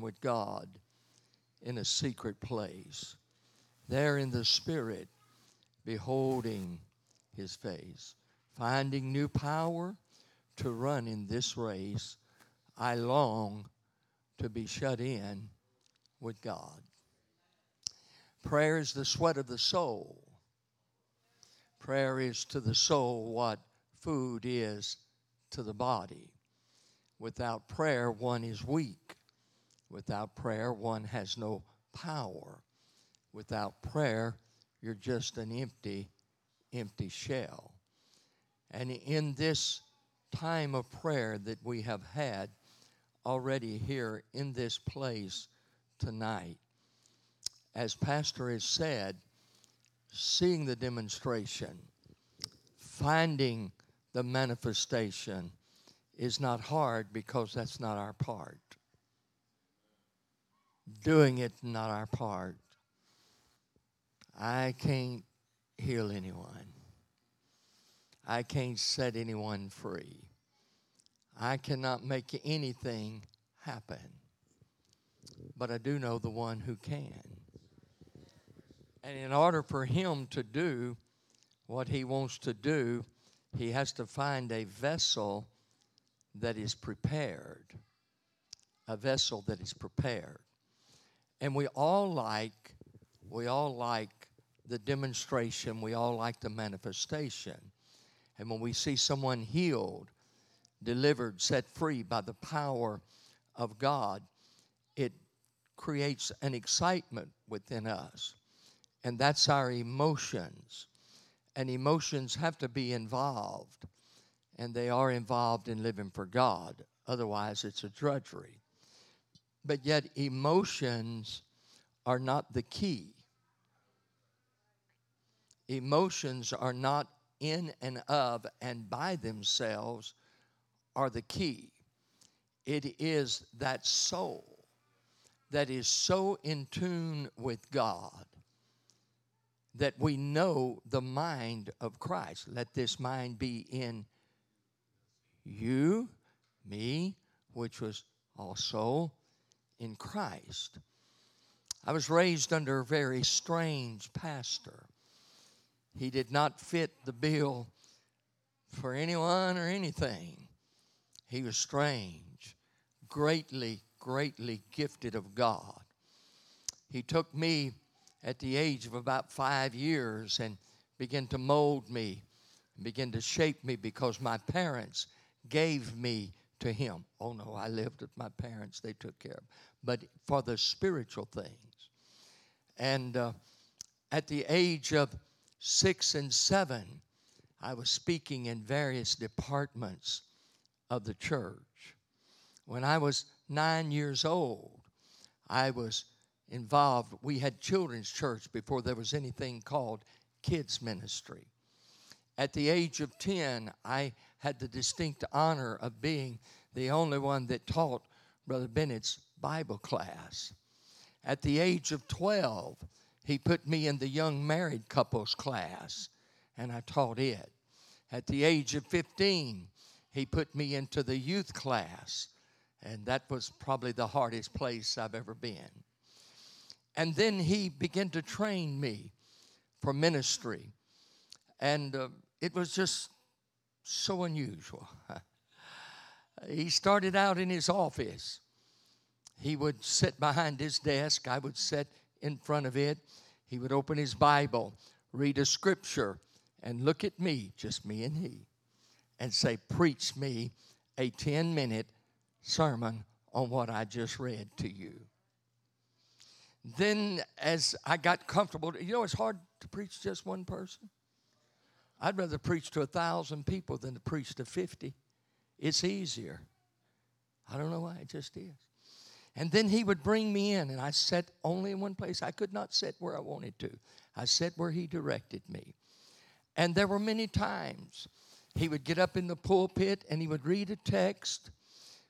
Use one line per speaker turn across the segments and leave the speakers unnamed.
with God in a secret place, there in the Spirit, beholding His face, finding new power to run in this race. I long to be shut in with God. Prayer is the sweat of the soul. Prayer is to the soul what food is to the body. Without prayer, one is weak. Without prayer, one has no power. Without prayer, you're just an empty, empty shell. And in this time of prayer that we have had already here in this place tonight, as Pastor has said, seeing the demonstration, finding the manifestation is not hard because that's not our part. Doing it not our part. I can't heal anyone. I can't set anyone free. I cannot make anything happen. But I do know the one who can. And in order for him to do what he wants to do, he has to find a vessel that is prepared. A vessel that is prepared. And we all like, we all like the demonstration, we all like the manifestation. And when we see someone healed, delivered, set free by the power of God, it creates an excitement within us. And that's our emotions. And emotions have to be involved. And they are involved in living for God. Otherwise, it's a drudgery. But yet, emotions are not the key. Emotions are not in and of and by themselves are the key. It is that soul that is so in tune with God that we know the mind of Christ. Let this mind be in you, me, which was also in Christ. I was raised under a very strange pastor. He did not fit the bill for anyone or anything. He was strange, greatly, greatly gifted of God. He took me at the age of about five years and began to mold me, and begin to shape me because my parents gave me to him. Oh no, I lived with my parents, they took care of. But for the spiritual things. And uh, at the age of six and seven, I was speaking in various departments of the church. When I was nine years old, I was involved. We had children's church before there was anything called kids ministry. At the age of 10, I had the distinct honor of being the only one that taught Brother Bennett's Bible class. At the age of 12, he put me in the young married couples class, and I taught it. At the age of 15, he put me into the youth class, and that was probably the hardest place I've ever been. And then he began to train me for ministry. And uh, it was just so unusual. he started out in his office. He would sit behind his desk, I would sit in front of it. He would open his Bible, read a scripture, and look at me, just me and he, and say, Preach me a 10 minute sermon on what I just read to you. Then, as I got comfortable, you know, it's hard to preach just one person. I'd rather preach to a thousand people than to preach to 50. It's easier. I don't know why, it just is. And then he would bring me in, and I sat only in one place. I could not sit where I wanted to, I sat where he directed me. And there were many times he would get up in the pulpit and he would read a text,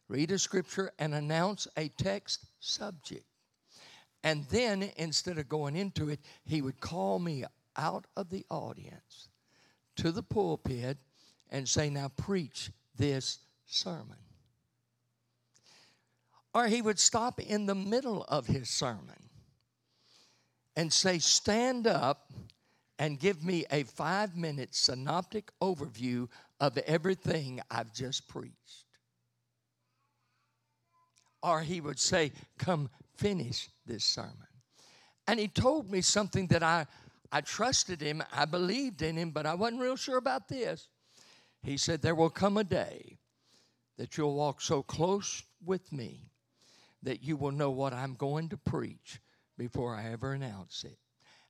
read a scripture, and announce a text subject. And then instead of going into it, he would call me out of the audience to the pulpit and say, Now preach this sermon. Or he would stop in the middle of his sermon and say, Stand up and give me a five minute synoptic overview of everything I've just preached. Or he would say, Come finish this sermon. And he told me something that I, I trusted him, I believed in him, but I wasn't real sure about this. He said, There will come a day that you'll walk so close with me that you will know what I'm going to preach before I ever announce it.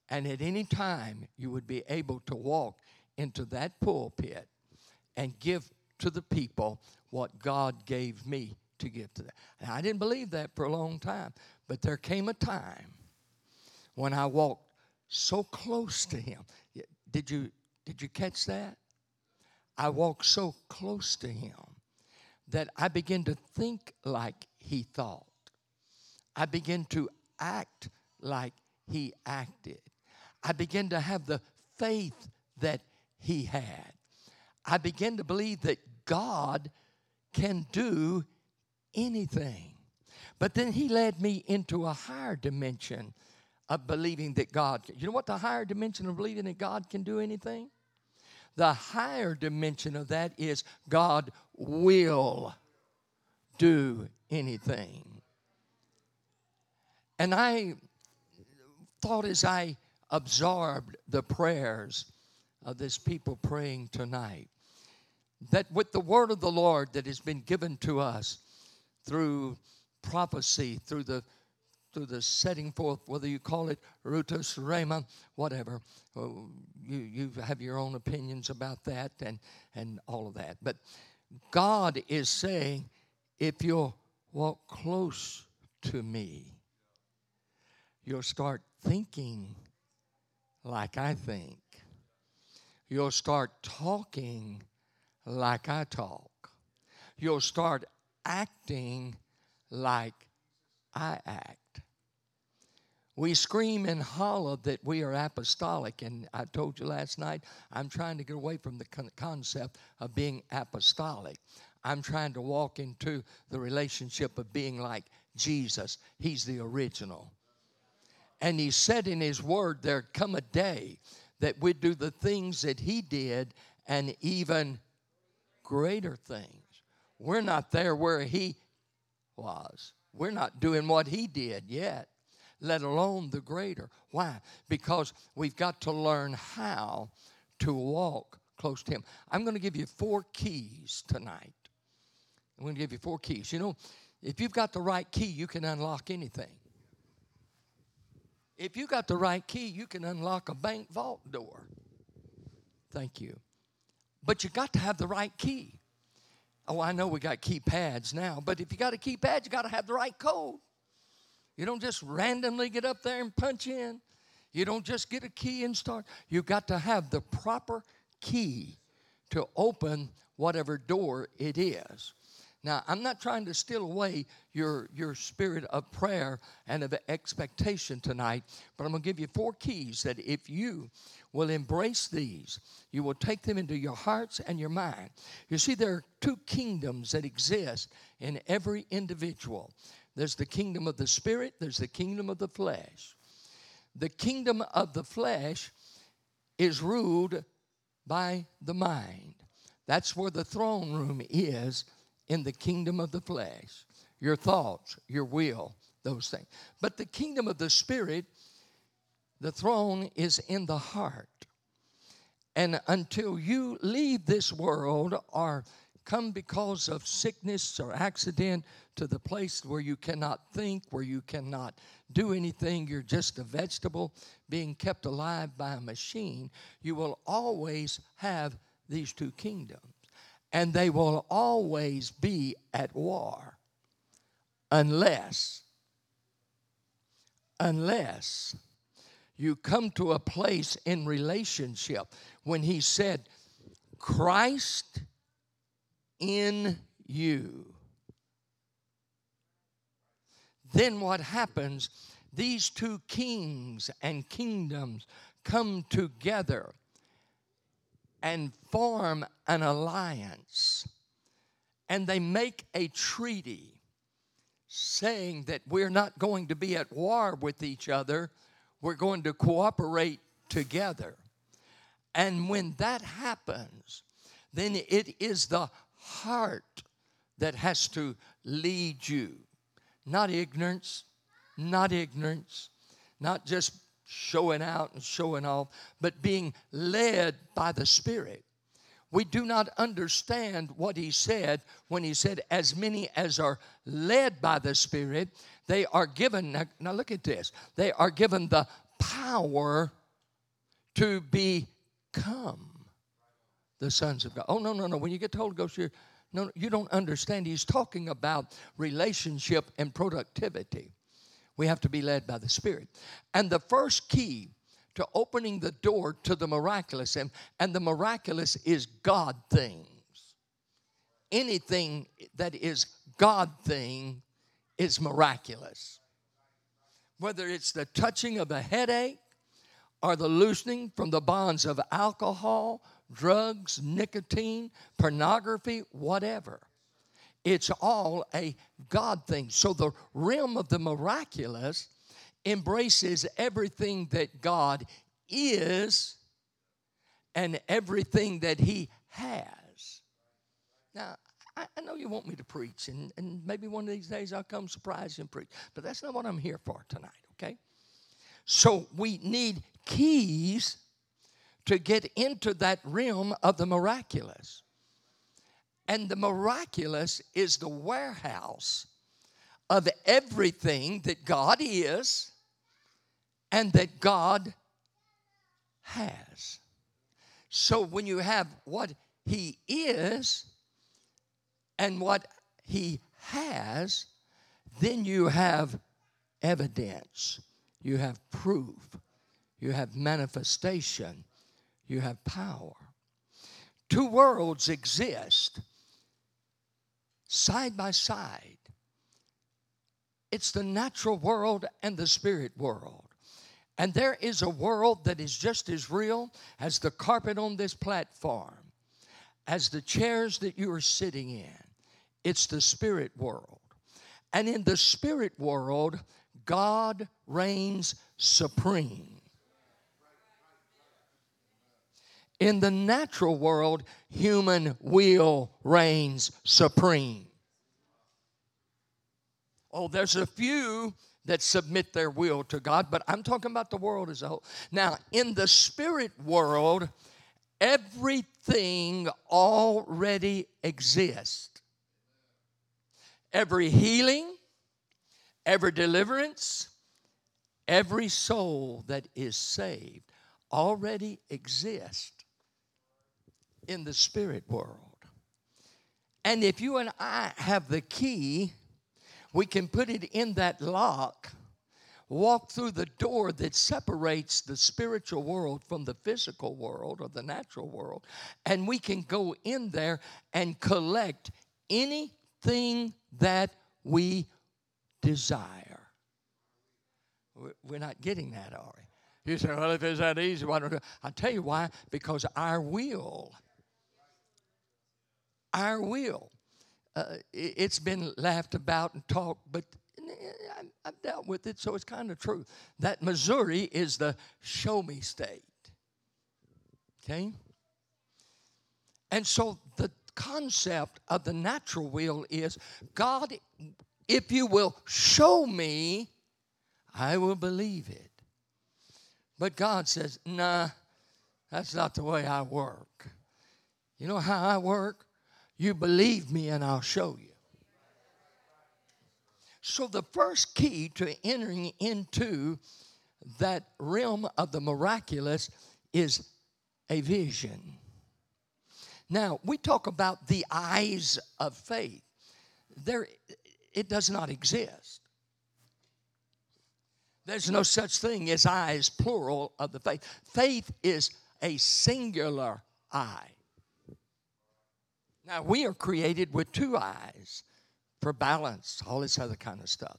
And at any time, you would be able to walk into that pulpit and give to the people what God gave me to give to them. And I didn't believe that for a long time, but there came a time when I walked so close to Him. Did you, did you catch that? I walked so close to Him that I began to think like He thought. I began to act like He acted. I began to have the faith that He had. I began to believe that God can do anything. But then He led me into a higher dimension of believing that God, you know what the higher dimension of believing that God can do anything? The higher dimension of that is God will do anything. And I thought as I absorbed the prayers of this people praying tonight that with the word of the Lord that has been given to us through prophecy, through the through the setting forth, whether you call it Rutus whatever. Oh, you, you have your own opinions about that and, and all of that. But God is saying, if you'll walk close to me, you'll start thinking like I think. You'll start talking like I talk. You'll start acting like I act. We scream and holler that we are apostolic, and I told you last night, I'm trying to get away from the concept of being apostolic. I'm trying to walk into the relationship of being like Jesus. He's the original. And he said in his word, there'd come a day that we'd do the things that he did and even greater things. We're not there where he was. We're not doing what he did yet, let alone the greater. Why? Because we've got to learn how to walk close to him. I'm going to give you four keys tonight. I'm going to give you four keys. You know, if you've got the right key, you can unlock anything. If you got the right key, you can unlock a bank vault door. Thank you. But you got to have the right key. Oh, I know we got keypads now, but if you got a keypad, you got to have the right code. You don't just randomly get up there and punch in. You don't just get a key and start. You've got to have the proper key to open whatever door it is. Now, I'm not trying to steal away your, your spirit of prayer and of expectation tonight, but I'm going to give you four keys that if you will embrace these, you will take them into your hearts and your mind. You see, there are two kingdoms that exist in every individual there's the kingdom of the spirit, there's the kingdom of the flesh. The kingdom of the flesh is ruled by the mind. That's where the throne room is in the kingdom of the flesh your thoughts, your will, those things. But the kingdom of the Spirit, the throne is in the heart. And until you leave this world or come because of sickness or accident to the place where you cannot think, where you cannot do anything, you're just a vegetable being kept alive by a machine, you will always have these two kingdoms. And they will always be at war. Unless unless you come to a place in relationship when he said Christ in you. Then what happens? These two kings and kingdoms come together and form an alliance. And they make a treaty saying that we're not going to be at war with each other, we're going to cooperate together. And when that happens, then it is the heart that has to lead you. Not ignorance, not ignorance, not just showing out and showing off, but being led by the Spirit. We do not understand what he said when he said, As many as are led by the Spirit, they are given, now, now look at this, they are given the power to become the sons of God. Oh, no, no, no. When you get the Holy Ghost, you're, no, you don't understand. He's talking about relationship and productivity. We have to be led by the Spirit. And the first key to opening the door to the miraculous, and, and the miraculous is God things. Anything that is God thing is miraculous. Whether it's the touching of a headache, or the loosening from the bonds of alcohol, drugs, nicotine, pornography, whatever. It's all a God thing. So the realm of the miraculous embraces everything that God is and everything that He has. Now, I, know you want me to preach, and, and maybe one of these days I'll come surprise you and preach, but that's not what I'm here for tonight, okay? So we need keys to get into that realm of the miraculous. And the miraculous is the warehouse of everything that God is and that God has. So when you have what He is and what He has, then you have evidence, you have proof, you have manifestation, you have power. Two worlds exist side by side. It's the natural world and the spirit world. And there is a world that is just as real as the carpet on this platform, as the chairs that you are sitting in. It's the spirit world. And in the spirit world, God reigns supreme. In the natural world, human will reigns supreme. Oh, there's a few that submit their will to God, but I'm talking about the world as a whole. Now, in the spirit world, everything already exists. Every healing, every deliverance, every soul that is saved already exists in the spirit world. And if you and I have the key, we can put it in that lock, walk through the door that separates the spiritual world from the physical world or the natural world, and we can go in there and collect anything that we desire. We're not getting that, are we? You say, well, if it's that easy, why don't I? I'll tell you why. Because our will our will. Uh, it's been laughed about and talked, but I've dealt with it, so it's kind of true. That Missouri is the show me state. Okay? And so the concept of the natural will is God, if you will show me, I will believe it. But God says, nah, that's not the way I work. You know how I work? You believe me, and I'll show you. So, the first key to entering into that realm of the miraculous is a vision. Now, we talk about the eyes of faith. There, it does not exist. There's no such thing as eyes, plural, of the faith. Faith is a singular eye. Now, we are created with two eyes for balance, all this other kind of stuff.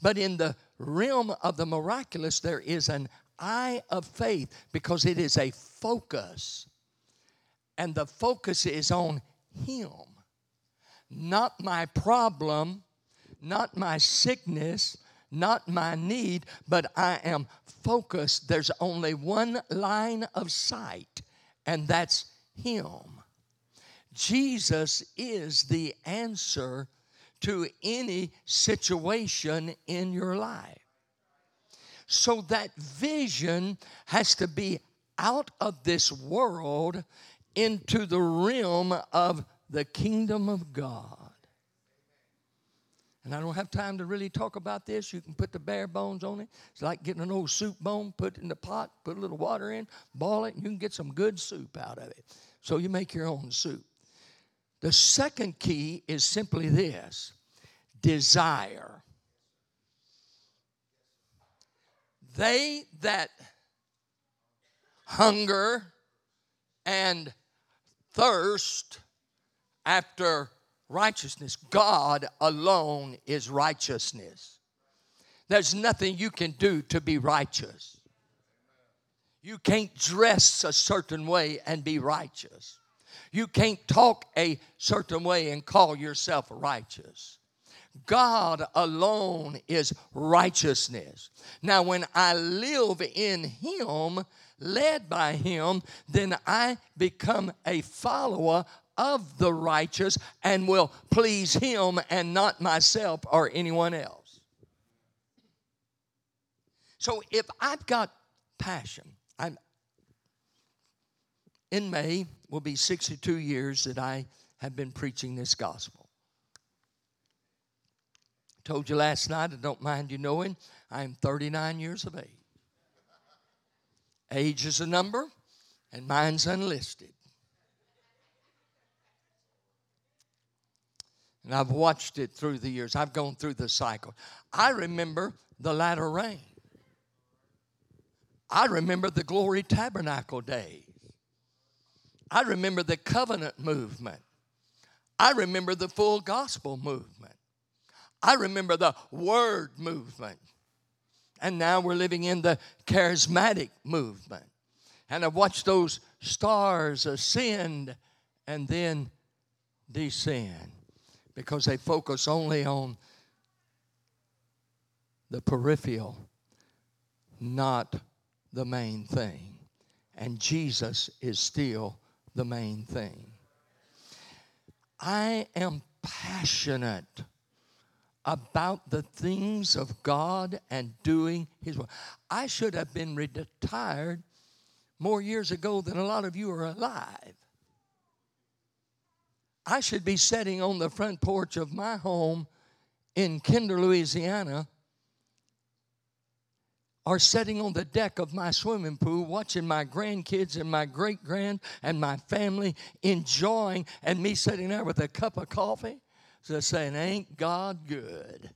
But in the realm of the miraculous, there is an eye of faith because it is a focus. And the focus is on Him, not my problem, not my sickness, not my need, but I am focused. There's only one line of sight, and that's Him. Jesus is the answer to any situation in your life. So that vision has to be out of this world into the realm of the kingdom of God. And I don't have time to really talk about this. You can put the bare bones on it. It's like getting an old soup bone, put it in the pot, put a little water in, boil it, and you can get some good soup out of it. So you make your own soup. The second key is simply this desire. They that hunger and thirst after righteousness. God alone is righteousness. There's nothing you can do to be righteous. You can't dress a certain way and be righteous. You can't talk a certain way and call yourself righteous. God alone is righteousness. Now, when I live in Him, led by Him, then I become a follower of the righteous and will please him and not myself or anyone else. So if I've got passion, I'm in May will be 62 years that I have been preaching this gospel. I told you last night, I don't mind you knowing, I'm 39 years of age. Age is a number, and mine's unlisted. And I've watched it through the years. I've gone through the cycle. I remember the latter rain. I remember the glory tabernacle days. I remember the covenant movement. I remember the full gospel movement. I remember the word movement. And now we're living in the charismatic movement. And I've watched those stars ascend and then descend because they focus only on the peripheral, not the main thing. And Jesus is still the main thing. I am passionate about the things of God and doing His work. I should have been retired more years ago than a lot of you are alive. I should be sitting on the front porch of my home in Kinder, Louisiana, or sitting on the deck of my swimming pool watching my grandkids and my great grand and my family enjoying, and me sitting there with a cup of coffee, just saying, Ain't God good?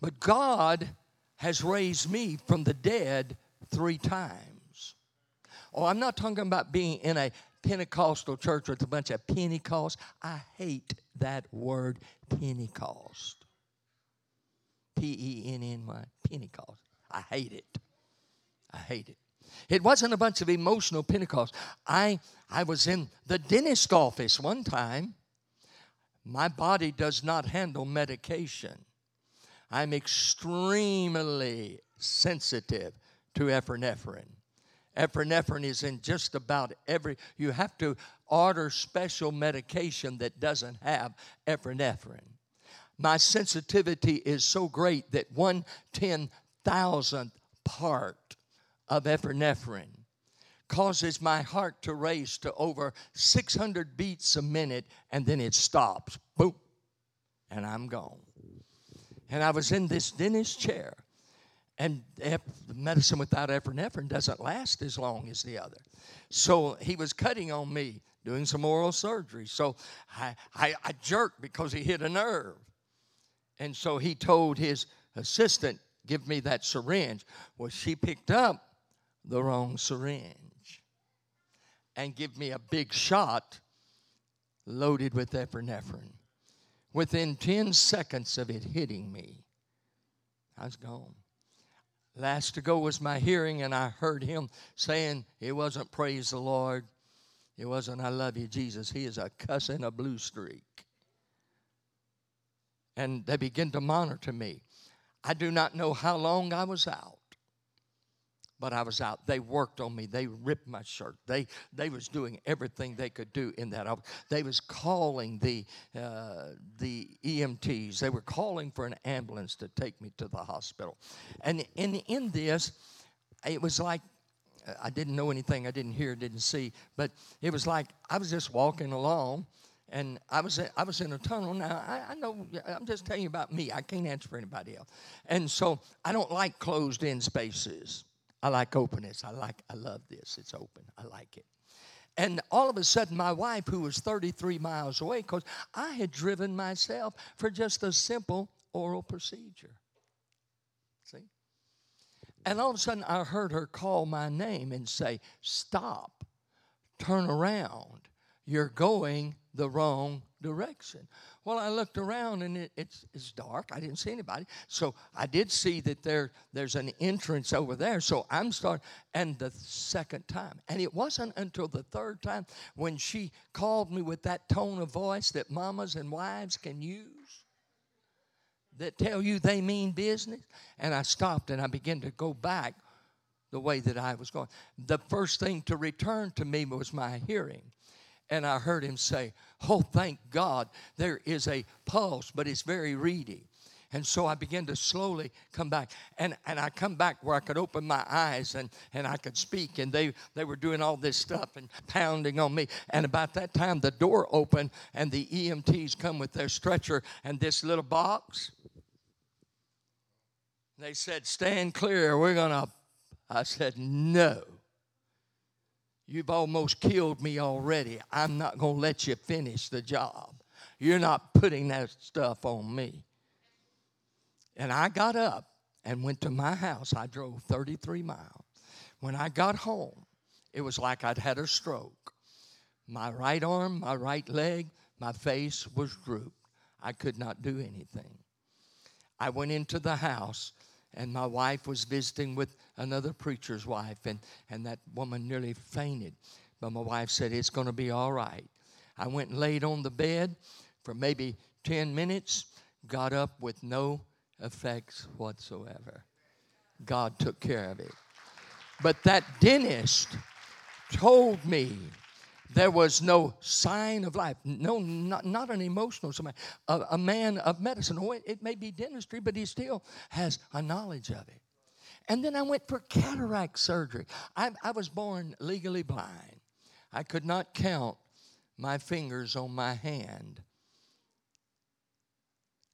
But God has raised me from the dead three times. Oh, I'm not talking about being in a Pentecostal church with a bunch of Pentecost. I hate that word Pentecost. P E N N Y, Pentecost. I hate it. I hate it. It wasn't a bunch of emotional Pentecost. I, I was in the dentist office one time. My body does not handle medication. I'm extremely sensitive to epinephrine. Epinephrine is in just about every, you have to order special medication that doesn't have epinephrine. My sensitivity is so great that one ten thousandth part of epinephrine causes my heart to race to over 600 beats a minute and then it stops. Boom. And I'm gone. And I was in this dentist chair and medicine without epinephrine doesn't last as long as the other. So he was cutting on me, doing some oral surgery. So I, I, I jerked because he hit a nerve. And so he told his assistant, Give me that syringe. Well, she picked up the wrong syringe and give me a big shot loaded with epinephrine. Within 10 seconds of it hitting me, I was gone. Last to go was my hearing, and I heard him saying, It wasn't praise the Lord. It wasn't I love you, Jesus. He is a cuss and a blue streak. And they began to monitor me. I do not know how long I was out but I was out. They worked on me. They ripped my shirt. They they was doing everything they could do in that. They was calling the uh, the EMTs. They were calling for an ambulance to take me to the hospital. And in in this, it was like I didn't know anything. I didn't hear, didn't see. But it was like I was just walking along. And I was I was in a tunnel. Now I, I know I'm just telling you about me. I can't answer for anybody else. And so I don't like closed-in spaces. I like openness. I like, I love this. It's open. I like it. And all of a sudden, my wife, who was 33 miles away, because I had driven myself for just a simple oral procedure. See? And all of a sudden, I heard her call my name and say, Stop, turn around. You're going the wrong direction. Well, I looked around and it, it's, it's dark. I didn't see anybody. So I did see that there, there's an entrance over there. So I'm starting, and the second time. And it wasn't until the third time when she called me with that tone of voice that mamas and wives can use that tell you they mean business. And I stopped and I began to go back the way that I was going. The first thing to return to me was my hearing and I heard him say, Oh, thank God, there is a pulse, but it's very reedy. And so I began to slowly come back. And, and I come back where I could open my eyes and, and I could speak. And they, they were doing all this stuff and pounding on me. And about that time, the door opened and the EMTs come with their stretcher and this little box. They said, Stand clear. We're going to. I said, No. You've almost killed me already. I'm not going to let you finish the job. You're not putting that stuff on me. And I got up and went to my house. I drove 33 miles. When I got home, it was like I'd had a stroke. My right arm, my right leg, my face was drooped. I could not do anything. I went into the house and my wife was visiting with another preacher's wife, and, and that woman nearly fainted. But my wife said, It's going to be all right. I went and laid on the bed for maybe 10 minutes, got up with no effects whatsoever. God took care of it. But that dentist told me there was no sign of life, no, not, not an emotional sign. A, a man of medicine, oh, it, it may be dentistry, but he still has a knowledge of it. And then I went for cataract surgery. I, I was born legally blind. I could not count my fingers on my hand.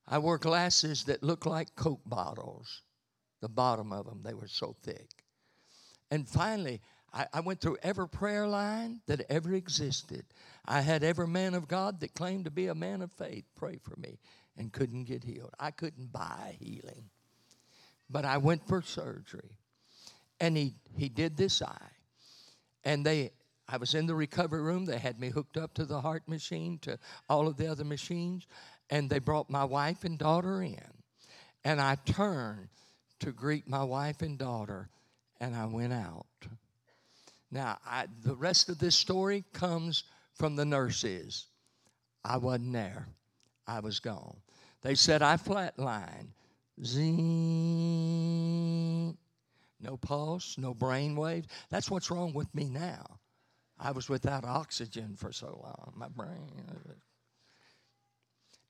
I wore glasses that looked like Coke bottles, the bottom of them, they were so thick. And finally, I, I went through every prayer line that ever existed. I had every man of God that claimed to be a man of faith pray for me and couldn't get healed. I couldn't buy healing. But I went for surgery. And he, he did this eye. And they I was in the recovery room. They had me hooked up to the heart machine, to all of the other machines, and they brought my wife and daughter in. And I turned to greet my wife and daughter, and I went out. Now, I, the rest of this story comes from the nurses. I wasn't there. I was gone. They said I flatlined. Zing. No pulse, no brain waves. That's what's wrong with me now. I was without oxygen for so long. My brain.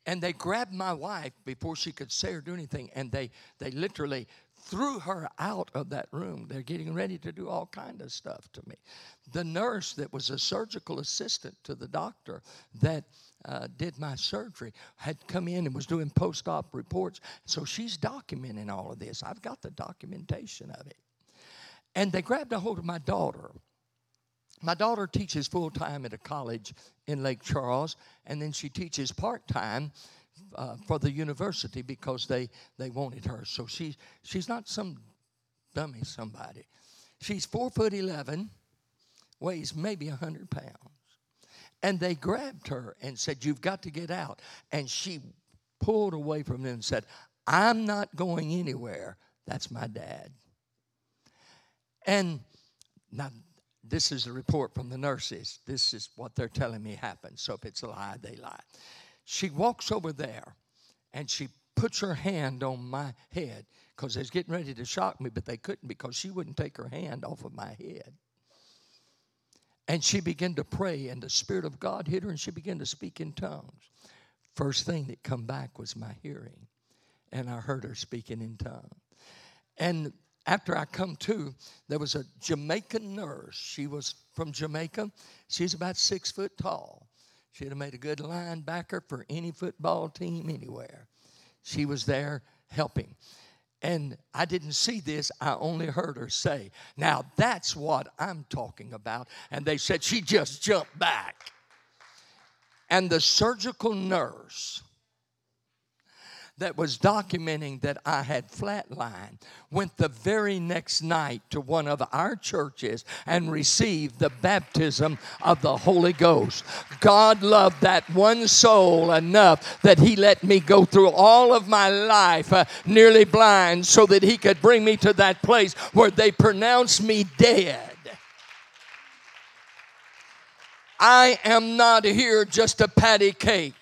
And they grabbed my wife before she could say or do anything, and they, they literally threw her out of that room. They're getting ready to do all kind of stuff to me. The nurse that was a surgical assistant to the doctor that uh, did my surgery had come in and was doing post-op reports. So she's documenting all of this. I've got the documentation of it. And they grabbed a hold of my daughter. My daughter teaches full time at a college in Lake Charles, and then she teaches part time uh, for the university because they, they wanted her. So she, she's not some dummy somebody. She's four foot 11, weighs maybe a 100 pounds. And they grabbed her and said, You've got to get out. And she pulled away from them and said, I'm not going anywhere. That's my dad. And now, this is a report from the nurses. This is what they're telling me happened. So if it's a lie, they lie. She walks over there and she puts her hand on my head because they was getting ready to shock me, but they couldn't because she wouldn't take her hand off of my head. And she began to pray, and the Spirit of God hit her, and she began to speak in tongues. First thing that come back was my hearing, and I heard her speaking in tongues. And after I come to, there was a Jamaican nurse. She was from Jamaica. She's about six foot tall. She'd have made a good linebacker for any football team anywhere. She was there helping. And I didn't see this, I only heard her say, Now that's what I'm talking about. And they said, She just jumped back. And the surgical nurse that was documenting that I had flatlined went the very next night to one of our churches and received the baptism of the Holy Ghost. God loved that one soul enough that He let me go through all of my life uh, nearly blind so that He could bring me to that place where they pronounced me dead. I am not here just a patty cake.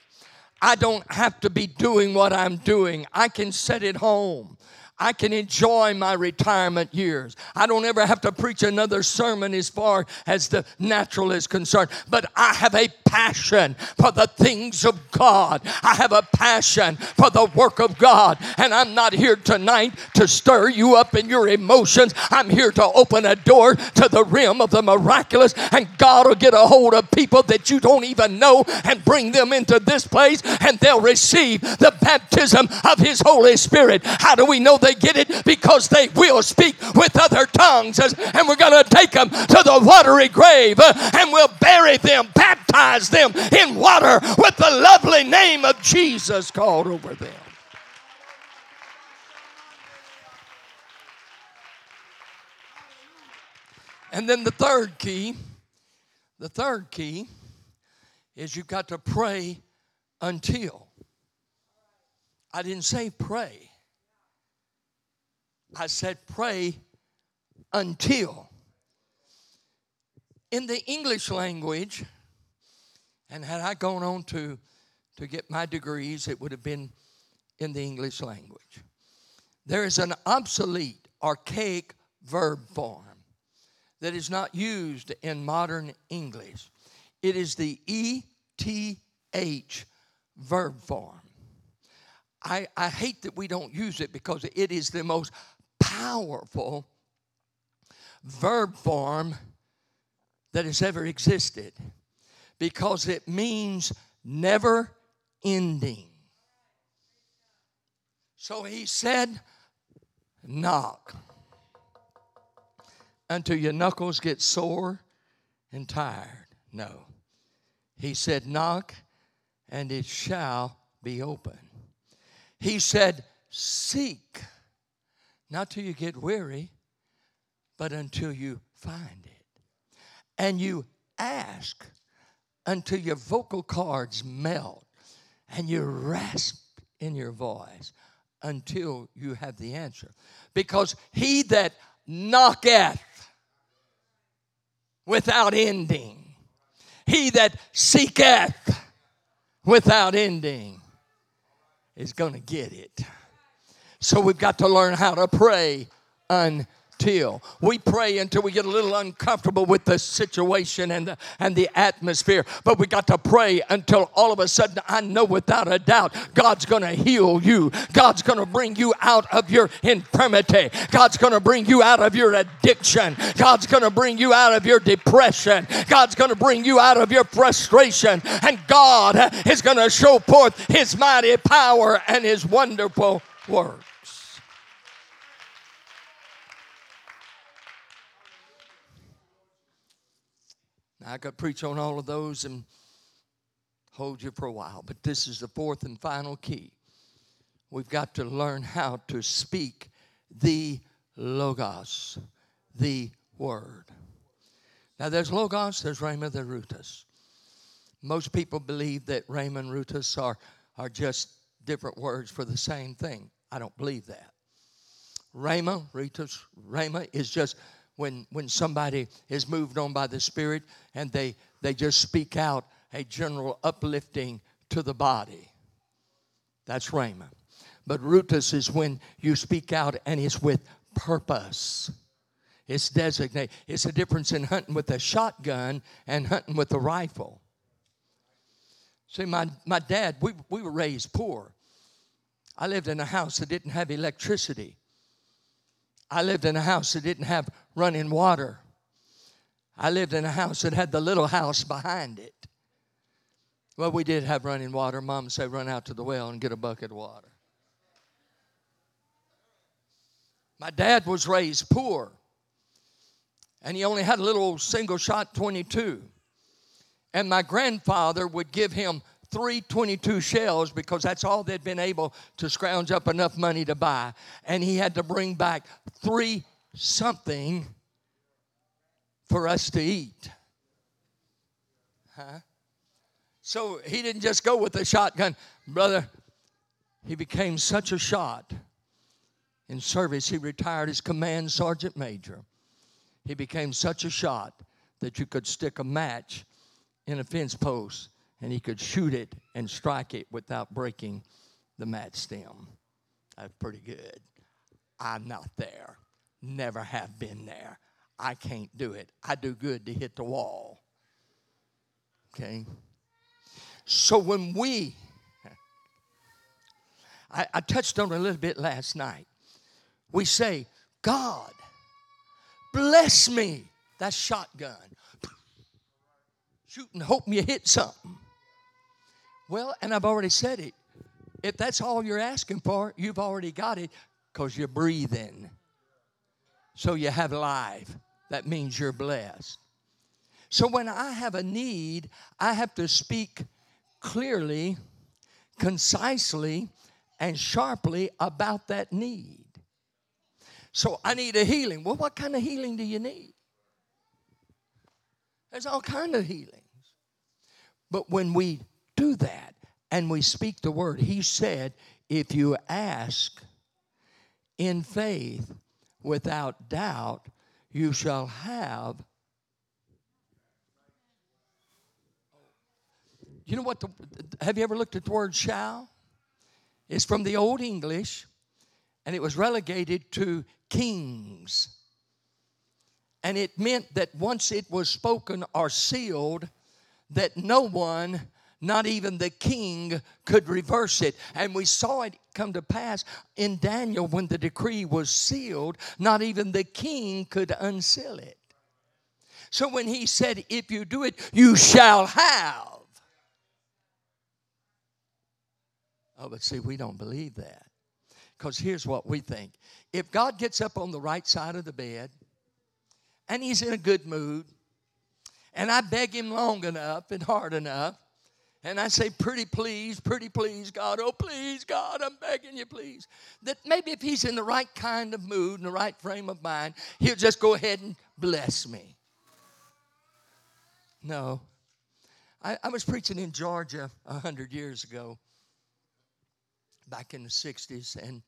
I don't have to be doing what I'm doing. I can sit at home. I can enjoy my retirement years. I don't ever have to preach another sermon as far as the natural is concerned. But I have a passion for the things of God. I have a passion for the work of God. And I'm not here tonight to stir you up in your emotions. I'm here to open a door to the rim of the miraculous. And God will get a hold of people that you don't even know and bring them into this place and they'll receive the baptism of His Holy Spirit. How do we know they get it? Because they will speak with other tongues. And we're going to take them to the watery grave uh, and we'll bury them, baptize them in water with the lovely name of Jesus called over them. And then the third key, the third key is you've got to pray until. I didn't say pray. I said pray until. In the English language, and had I gone on to, to get my degrees, it would have been in the English language. There is an obsolete, archaic verb form that is not used in modern English. It is the ETH verb form. I, I hate that we don't use it because it is the most powerful verb form that has ever existed because it means never ending. So he said, knock until your knuckles get sore and tired. No. He said, knock and it shall be open. He said, seek, not till you get weary, but until you find it. And you ask until your vocal cords melt and you rasp in your voice until you have the answer. Because he that knocketh without ending, he that seeketh without ending is going to get it. So we've got to learn how to pray until until we pray until we get a little uncomfortable with the situation and the, and the atmosphere. But we got to pray until all of a sudden I know without a doubt God's going to heal you. God's going to bring you out of your infirmity. God's going to bring you out of your addiction. God's going to bring you out of your depression. God's going to bring you out of your frustration. And God is going to show forth His mighty power and His wonderful work. Now, I could preach on all of those and hold you for a while, but this is the fourth and final key. We've got to learn how to speak the Logos, the Word. Now, there's Logos, there's Rhema, there's Rutus. Most people believe that Rhema and Rutus are, are just different words for the same thing. I don't believe that. Rhema, Rutus, Rhema is just when, when somebody is moved on by the Spirit and they, they just speak out a general uplifting to the body. That's rhema. But rutus is when you speak out and it's with purpose. It's designated. It's a difference in hunting with a shotgun and hunting with a rifle. See, my, my dad, we, we were raised poor. I lived in a house that didn't have electricity. I lived in a house that didn't have running water. I lived in a house that had the little house behind it. Well, we did have running water. Mom said, run out to the well and get a bucket of water. My dad was raised poor, and he only had a little single shot 22. And my grandfather would give him three 22 shells because that's all they'd been able to scrounge up enough money to buy. And he had to bring back three something for us to eat. Huh? So he didn't just go with a shotgun. Brother, he became such a shot in service, he retired as command sergeant major. He became such a shot that you could stick a match in a fence post and he could shoot it and strike it without breaking the match stem. That's pretty good. I'm not there. Never have been there. I can't do it. I do good to hit the wall. Okay? So when we, I, I touched on it a little bit last night, we say, God, bless me. That's shotgun. Shoot and hope you hit something. Well, and I've already said it. If that's all you're asking for, you've already got it because you're breathing. So you have life. That means you're blessed. So when I have a need, I have to speak clearly, concisely, and sharply about that need. So I need a healing. Well, what kind of healing do you need? There's all kind of healings. But when we do that and we speak the word, he said, if you ask in faith without doubt, you shall have. You know what? The, have you ever looked at the word shall? It's from the Old English, and it was relegated to kings. And it meant that once it was spoken or sealed, that no one not even the king could reverse it. And we saw it come to pass in Daniel when the decree was sealed, not even the king could unseal it. So when he said, If you do it, you shall have. Oh, but see, we don't believe that. Because here's what we think if God gets up on the right side of the bed and he's in a good mood, and I beg him long enough and hard enough, and I say, pretty please, pretty please, God, oh please, God, I'm begging you, please. That maybe if he's in the right kind of mood and the right frame of mind, he'll just go ahead and bless me. No. I, I was preaching in Georgia a hundred years ago, back in the 60s, and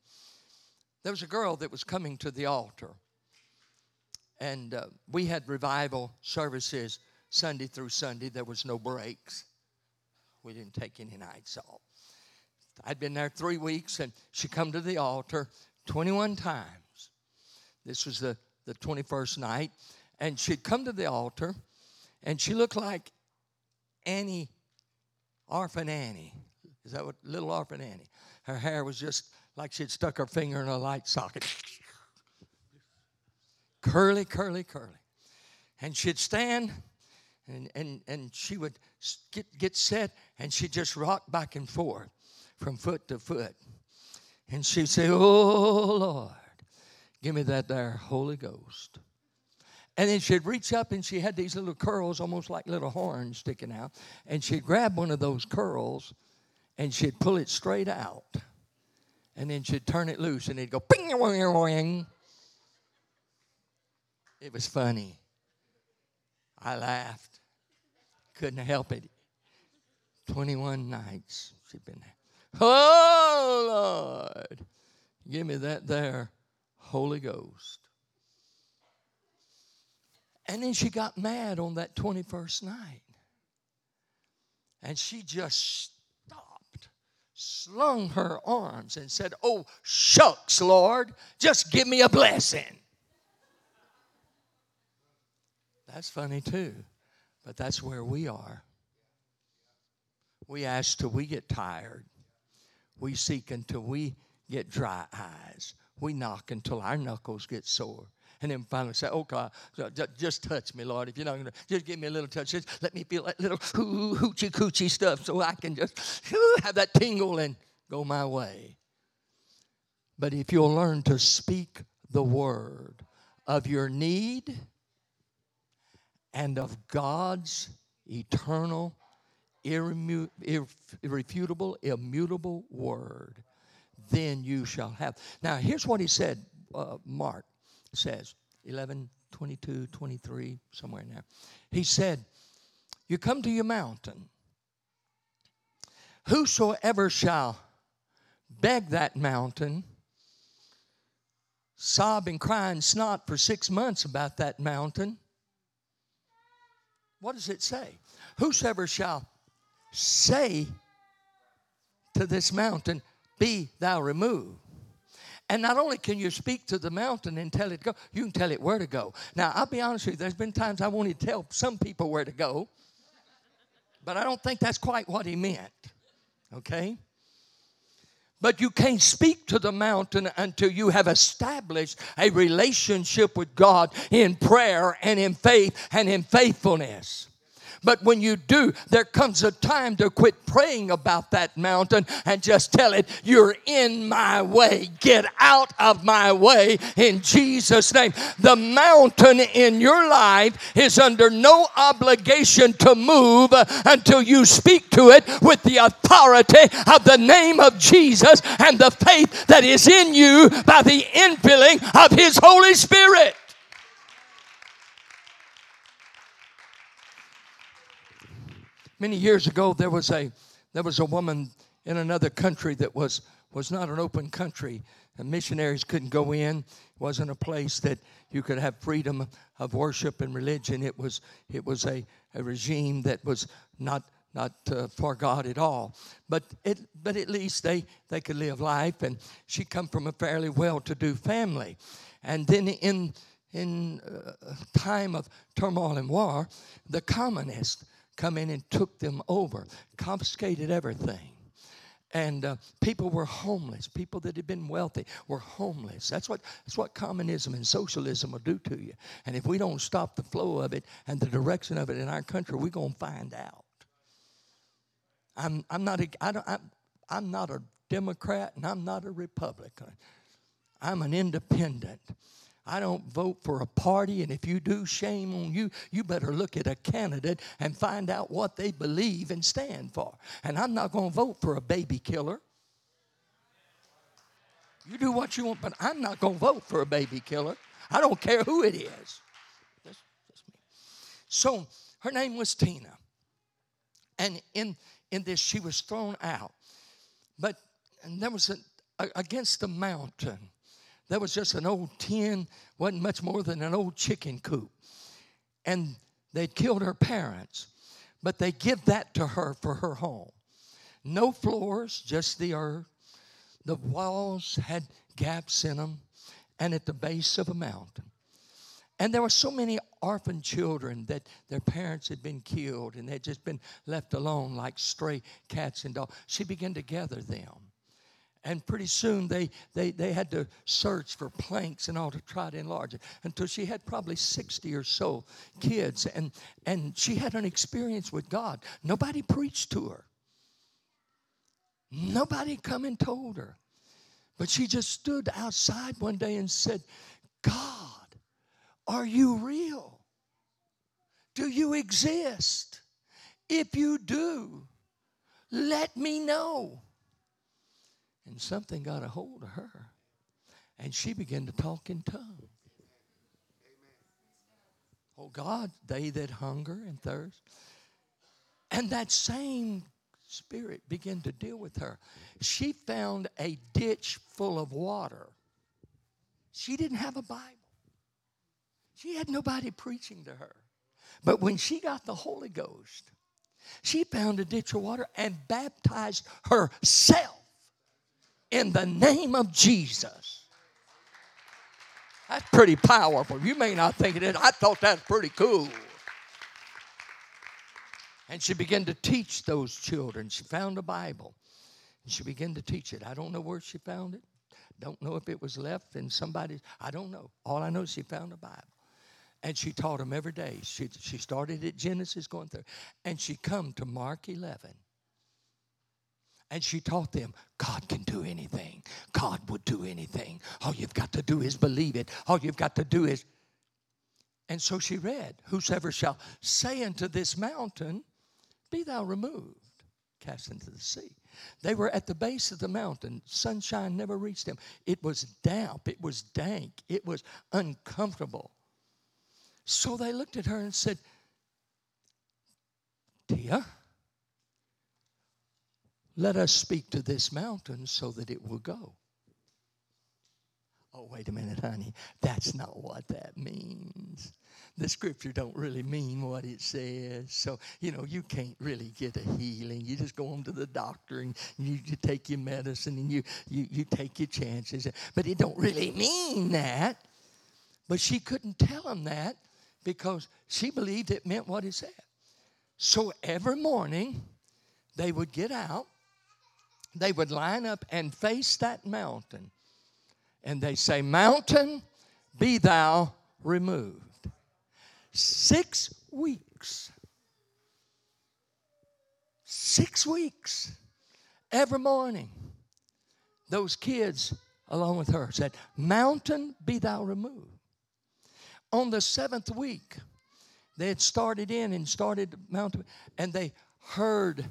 there was a girl that was coming to the altar. And uh, we had revival services Sunday through Sunday. There was no breaks. We didn't take any nights off. I'd been there three weeks, and she come to the altar 21 times. This was the, the 21st night. And she'd come to the altar, and she looked like Annie, Orphan Annie. Is that what? Little Orphan Annie. Her hair was just like she'd stuck her finger in a light socket. curly, curly, curly. And she'd stand and, and, and she would get, get set and she'd just rock back and forth from foot to foot. And she'd say, Oh Lord, give me that there Holy Ghost. And then she'd reach up and she had these little curls, almost like little horns sticking out. And she'd grab one of those curls and she'd pull it straight out. And then she'd turn it loose and it'd go ping, wing, wing. It was funny. I laughed. Couldn't help it. 21 nights she'd been there. Oh, Lord. Give me that there Holy Ghost. And then she got mad on that 21st night. And she just stopped slung her arms and said, Oh, shucks, Lord, just give me a blessing. That's funny too, but that's where we are. We ask till we get tired. We seek until we get dry eyes. We knock until our knuckles get sore. And then finally say, Oh God, just touch me, Lord. If you're not going to, just give me a little touch. Just let me feel that little hoo, hoochie coochie stuff so I can just have that tingle and go my way. But if you'll learn to speak the word of your need and of God's eternal, irrefutable, immutable word, then you shall have. Now, here's what he said, uh, Mark says 11, 22, 23, somewhere in there. He said, You come to your mountain. Whosoever shall beg that mountain, sob and cry and snot for six months about that mountain, what does it say? Whosoever shall say to this mountain, Be thou removed and not only can you speak to the mountain and tell it go, you can tell it where to go. Now, I'll be honest with you, there's been times I wanted to tell some people where to go, but I don't think that's quite what he meant. Okay? But you can't speak to the mountain until you have established a relationship with God in prayer and in faith and in faithfulness. But when you do, there comes a time to quit praying about that mountain and just tell it, You're in my way. Get out of my way in Jesus' name. The mountain in your life is under no obligation to move until you speak to it with the authority of the name of Jesus and the faith that is in you by the infilling of His Holy Spirit. Many years ago, there was a there was a woman in another country that was was not an open country. The missionaries couldn't go in. It wasn't a place that you could have freedom of worship and religion. It was it was a, a regime that was not not uh, for God at all. But it but at least they they could live life. And she come from a fairly well-to-do family, and then in in uh, time of turmoil and war, the communists come in and took them over, confiscated everything. And uh, people were homeless. People that had been wealthy were homeless. That's what, that's what communism and socialism will do to you. And if we don't stop the flow of it and the direction of it in our country, we're going to find out. I'm, I'm, not a, I don't, I'm, I'm not a Democrat and I'm not a Republican. I'm an independent. I don't vote for a party, and if you do, shame on you. You better look at a candidate and find out what they believe and stand for. And I'm not going to vote for a baby killer. You do what you want, but I'm not going to vote for a baby killer. I don't care who it is. That's, that's so her name was Tina. And in, in this, she was thrown out. But and there was a, a, against the mountain that was just an old tin, wasn't much more than an old chicken coop. And they'd killed her parents, but they give that to her for her home. No floors, just the earth. The walls had gaps in them, and at the base of a mountain. And there were so many orphan children that their parents had been killed and they'd just been left alone like stray cats and dogs. She began to gather them and pretty soon they, they, they had to search for planks and all to try to enlarge it until she had probably 60 or so kids. And, and she had an experience with God. Nobody preached to her, nobody come and told her. But she just stood outside one day and said, God, are you real? Do you exist? If you do, let me know. And something got a hold of her. And she began to talk in tongues. Oh God, they that hunger and thirst. And that same spirit began to deal with her. She found a ditch full of water. She didn't have a Bible. She had nobody preaching to her. But when she got the Holy Ghost, She found a ditch of water and baptized herself in the name of Jesus. That's pretty powerful. You may not think it is. I thought that's pretty cool. And she began to teach those children. She found a Bible and she began to teach it. I don't know where she found it. Don't know if it was left in somebody's. I don't know. All I know is she found a Bible. And she taught them every day. She, she started at Genesis going through. And she come to Mark 11. And she taught them God can do anything. God would do anything. All you've got to do is believe it. All you've got to do is. And so she read, Whosoever shall say unto this mountain, Be thou removed, cast into the sea. They were at the base of the mountain. Sunshine never reached them. It was damp, it was dank, it was uncomfortable. So they looked at her and said, Tia, let us speak to this mountain so that it will go. Oh, wait a minute, honey. That's not what that means. The scripture don't really mean what it says. So, you know, you can't really get a healing. You just go on to the doctor and you, you take your medicine and you, you, you take your chances. But it don't really mean that. But she couldn't tell him that because she believed it meant what it said. So every morning, they would get out they would line up and face that mountain. And they say, Mountain, be thou removed. Six weeks. Six weeks. Every morning, those kids, along with her, said, Mountain, be thou removed. On the seventh week, they had started in and started mountain, and they heard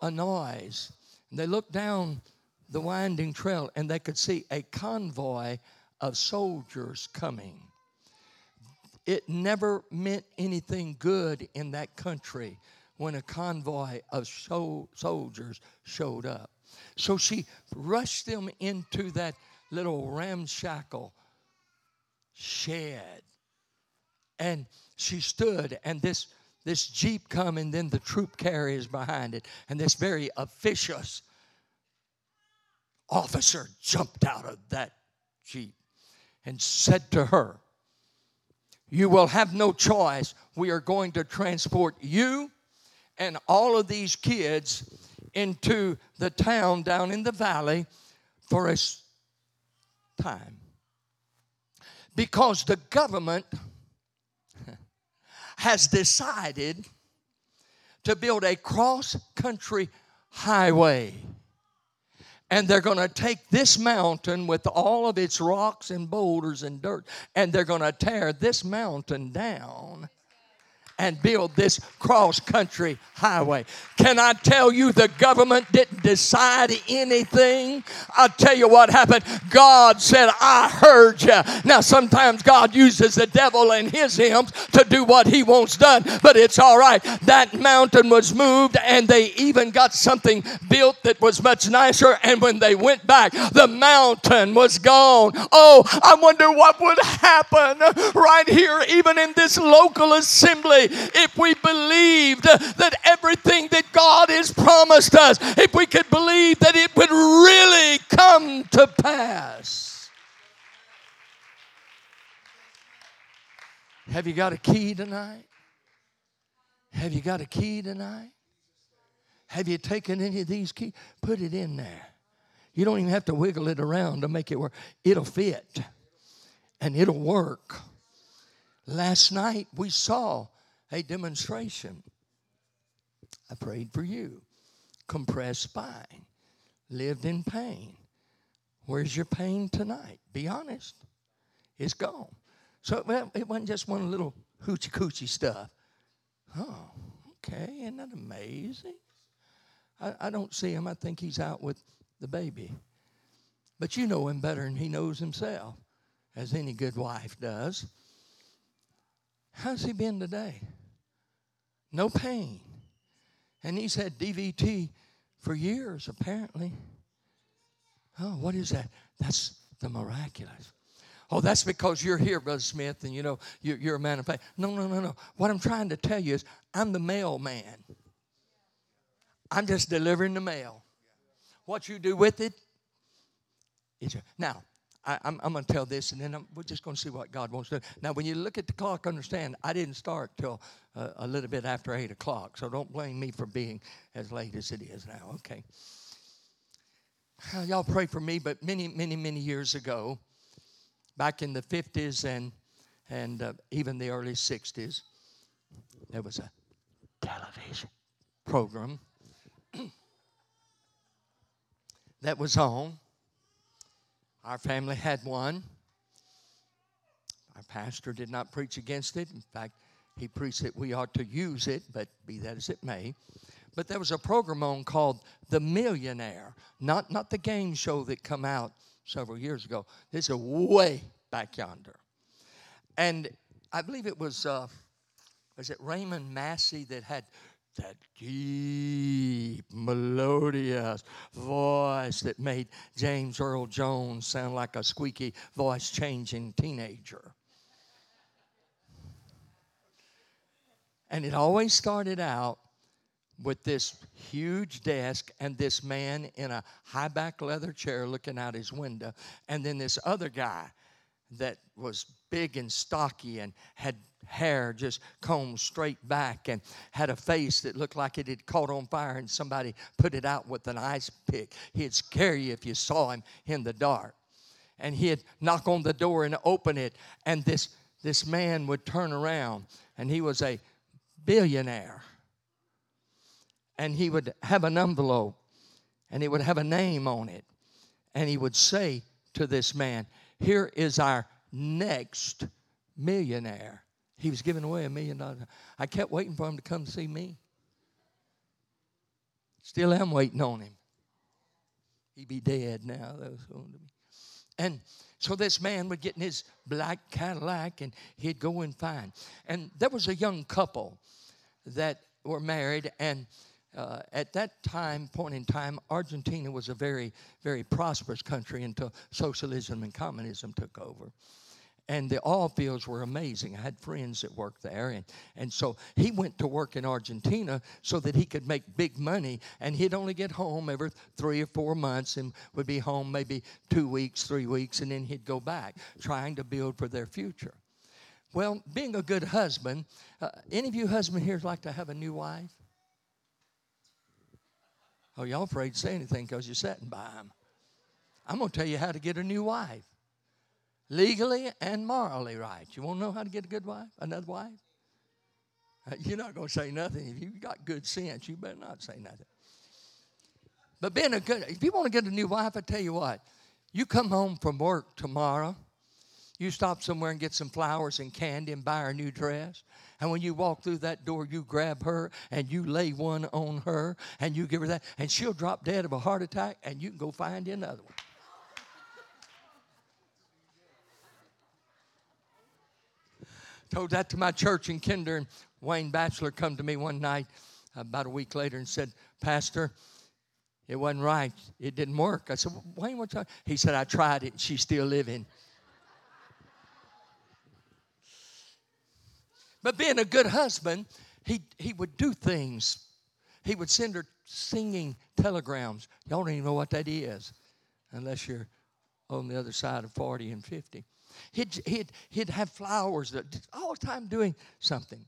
a noise they looked down the winding trail and they could see a convoy of soldiers coming. It never meant anything good in that country when a convoy of soldiers showed up. So she rushed them into that little ramshackle shed. And she stood, and this this Jeep come and then the troop carriers behind it. And this very officious officer jumped out of that Jeep and said to her, You will have no choice. We are going to transport you and all of these kids into the town down in the valley for a time. Because the government has decided to build a cross country highway. And they're going to take this mountain with all of its rocks and boulders and dirt, and they're going to tear this mountain down and build this cross country highway. Can I tell you the government didn't decide anything? I'll tell you what happened. God said, I heard you. Now, sometimes God uses the devil and his hymns to do what he wants done, but it's all right. That mountain was moved, and they even got something built that was much nicer. And when they went back, the mountain was gone. Oh, I wonder what would happen right here, even in this local assembly if we believed that everything that God has promised us, if we could believe that it would really come to pass. Have you got a key tonight? Have you got a key tonight? Have you taken any of these keys? Put it in there. You don't even have to wiggle it around to make it work. It'll fit and it'll work. Last night we saw a demonstration. I prayed for you. Compressed spine, lived in pain. Where's your pain tonight? Be honest. It's gone. So it wasn't just one little hoochie coochie stuff. Oh, okay. Isn't that amazing? I, I don't see him. I think he's out with the baby. But you know him better than he knows himself, as any good wife does. How's he been today? No pain. And he's had DVT for years, apparently. Oh, what is that? That's the miraculous. Oh, that's because you're here, Brother Smith, and you know you're, a man of faith. No, no, no, no. What I'm trying to tell you is I'm the mailman. I'm just delivering the mail. What you do with it is your, now. I, am going to tell this, and then I'm, we're just going to see what God wants to do. Now, when you look at the clock, understand I didn't start till uh, a little bit after eight o'clock, so don't blame me for being as late as it is now. Okay. Y'all pray for me, but many, many, many years ago, back in the 50s and and uh, even the early 60s, there was a television program that was on. Our family had one. Our pastor did not preach against it. In fact, he preached that we ought to use it, but be that as it may. But there was a program on called The Millionaire, not, not the game show that come out several years ago. This is way back yonder. And I believe it was, uh, was it Raymond Massey that had that deep, melodious voice that made James Earl Jones sound like a squeaky voice changing teenager. And it always started out with this huge desk and this man in a high back leather chair looking out his window, and then this other guy that was big and stocky and had hair just combed straight back and had a face that looked like it had caught on fire and somebody put it out with an ice pick. He'd scare you if you saw him in the dark. And he'd knock on the door and open it, and this, this man would turn around, and he was a billionaire. And he would have an envelope, and it would have a name on it. And he would say to this man, here is our next millionaire. He was giving away a million dollars. I kept waiting for him to come see me. Still am waiting on him. He'd be dead now. And so this man would get in his black Cadillac and he'd go and find. And there was a young couple that were married and uh, at that time, point in time, Argentina was a very, very prosperous country until socialism and communism took over. And the oil fields were amazing. I had friends that worked there. And, and so he went to work in Argentina so that he could make big money. And he'd only get home every three or four months and would be home maybe two weeks, three weeks, and then he'd go back trying to build for their future. Well, being a good husband, uh, any of you husbands here like to have a new wife? Oh, y'all afraid to say anything because you're sitting by them. I'm going to tell you how to get a new wife. Legally and morally right. You want to know how to get a good wife? Another wife? Uh, you're not going to say nothing. If you got good sense, you better not say nothing. But being a good, if you want to get a new wife, I tell you what, you come home from work tomorrow, you stop somewhere and get some flowers and candy and buy her a new dress. And when you walk through that door, you grab her and you lay one on her and you give her that, and she'll drop dead of a heart attack, and you can go find another one. Told that to my church in Kinder, and Wayne Batchelor come to me one night about a week later and said, Pastor, it wasn't right. It didn't work. I said, Wayne, what's up? He said, I tried it and she's still living. But being a good husband, he, he would do things. He would send her singing telegrams. Y'all don't even know what that is unless you're on the other side of 40 and 50. He'd, he'd, he'd have flowers all the time doing something.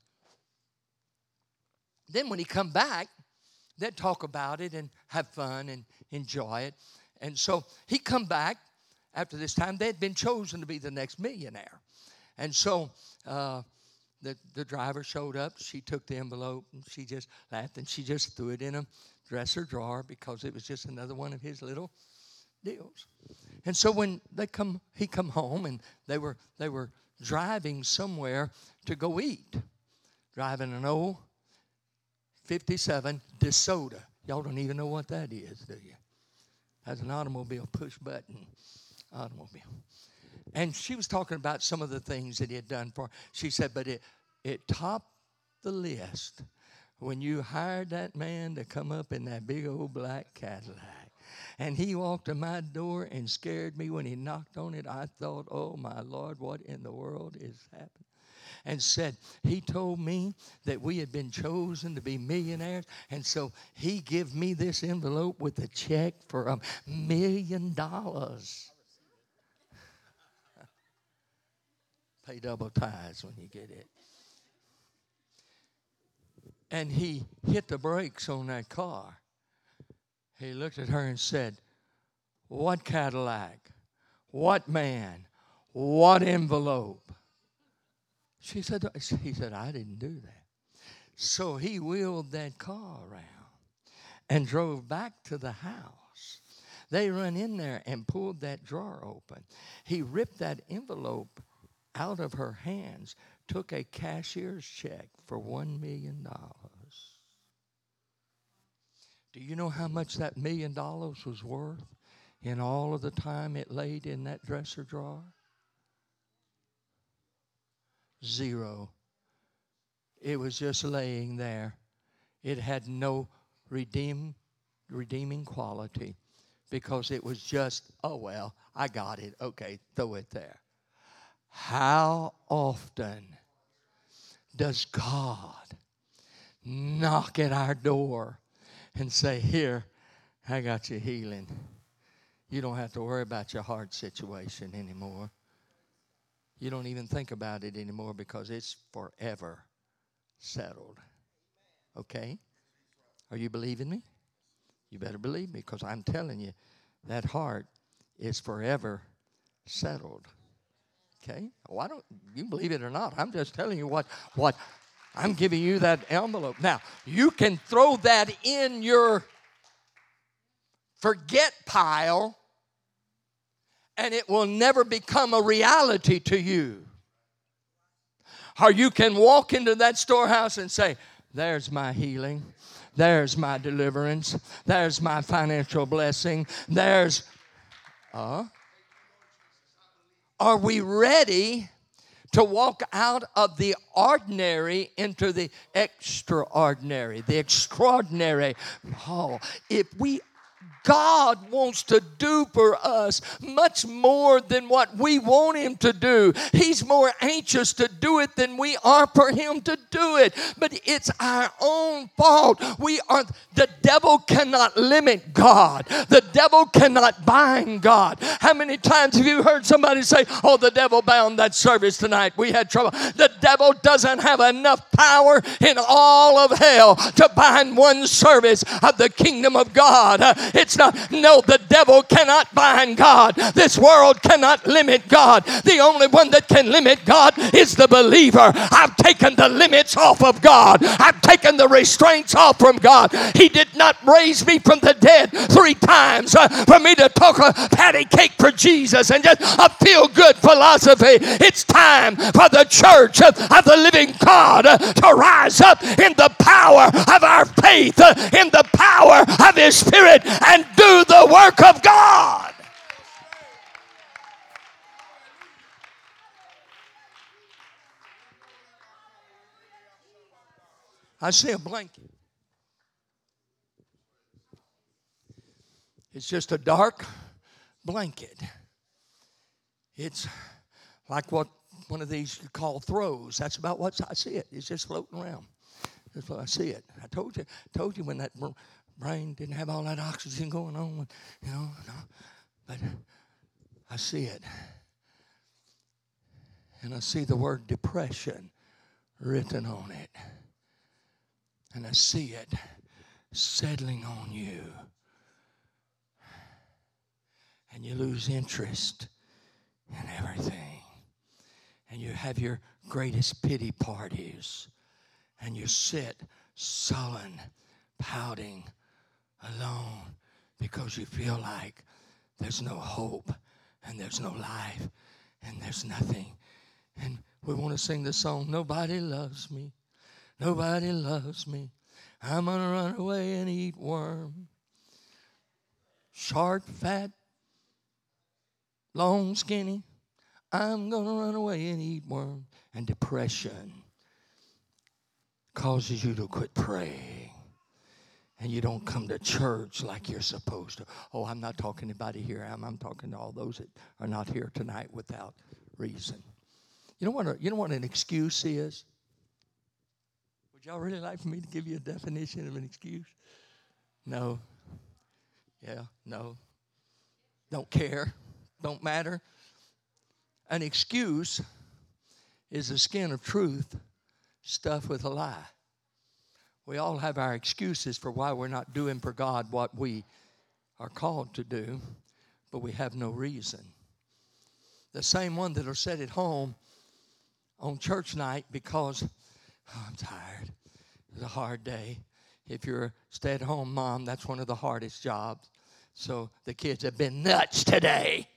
Then when he come back, they'd talk about it and have fun and enjoy it. And so he come back after this time. They'd been chosen to be the next millionaire. And so uh, the, the driver showed up. She took the envelope and she just laughed and she just threw it in a dresser drawer because it was just another one of his little deals. And so when they come, he come home and they were they were driving somewhere to go eat, driving an old 57 DeSoto. Y'all don't even know what that is, do you? That's an automobile push button automobile. And she was talking about some of the things that he had done for her. She said, but it, it topped the list when you hired that man to come up in that big old black Cadillac. And he walked to my door and scared me when he knocked on it. I thought, oh my Lord, what in the world is happening? and said he told me that we had been chosen to be millionaires and so he gave me this envelope with a check for a million dollars pay double tithes when you get it and he hit the brakes on that car he looked at her and said, What Cadillac? What man? What envelope? She said, He said, I didn't do that. So he wheeled that car around and drove back to the house. They run in there and pulled that drawer open. He ripped that envelope out of her hands, took a cashier's check for $1 million. Do you know how much that million dollars was worth in all of the time it laid in that dresser drawer? Zero. It was just laying there. It had no redeem, redeeming quality because it was just, oh, well, I got it. Okay, throw it there. How often does God knock at our door and say, Here, I got you healing. You don't have to worry about your heart situation anymore. You don't even think about it anymore because it's forever settled. Okay? Are you believing me? You better believe me because I'm telling you, that heart is forever settled. Okay? Why don't you believe it or not? I'm just telling you what what I'm giving you that envelope. Now, you can throw that in your forget pile and it will never become a reality to you. Or you can walk into that storehouse and say, There's my healing. There's my deliverance. There's my financial blessing. There's. Uh, are we ready to walk out of the ordinary into the extraordinary, the extraordinary. Oh, if we God wants to do for us much more than what we want Him to do. He's more anxious to do it than we are for Him to do it. But it's our own fault. We are, the devil cannot limit God, the devil cannot bind God. How many times have you heard somebody say, Oh, the devil bound that service tonight? We had trouble. The devil doesn't have enough power in all of hell to bind one service of the kingdom of God. It's no, the devil cannot bind God. This world cannot limit God. The only one that can limit God is the believer. I've taken the limits off of God, I've taken the restraints off from God. He did not raise me from the dead three times uh, for me to talk a patty cake for Jesus and just a feel good philosophy. It's time for the church of the living God uh, to rise up in the power of our faith, uh, in the power of His Spirit, and and do the work of God. I see a blanket. It's just a dark blanket. It's like what one of these you call throws. That's about what I see it. It's just floating around. That's what I see it. I told you, told you when that brain didn't have all that oxygen going on, you know. No. But I see it. And I see the word depression written on it. And I see it settling on you. And you lose interest in everything. And you have your greatest pity parties. And you sit sullen, pouting alone because you feel like there's no hope and there's no life and there's nothing. And we want to sing the song, Nobody Loves Me. Nobody loves me. I'm going to run away and eat worm. Short, fat, long, skinny. I'm going to run away and eat worm. And depression causes you to quit praying and you don't come to church like you're supposed to. Oh, I'm not talking to anybody here. I'm, I'm talking to all those that are not here tonight without reason. You know what? A, you know what an excuse is? Would y'all really like for me to give you a definition of an excuse? No. Yeah, no. Don't care. Don't matter. An excuse is the skin of truth stuffed with a lie. We all have our excuses for why we're not doing for God what we are called to do, but we have no reason. The same one that'll sit at home on church night because oh, I'm tired. It's a hard day. If you're a stay at home mom, that's one of the hardest jobs. So the kids have been nuts today.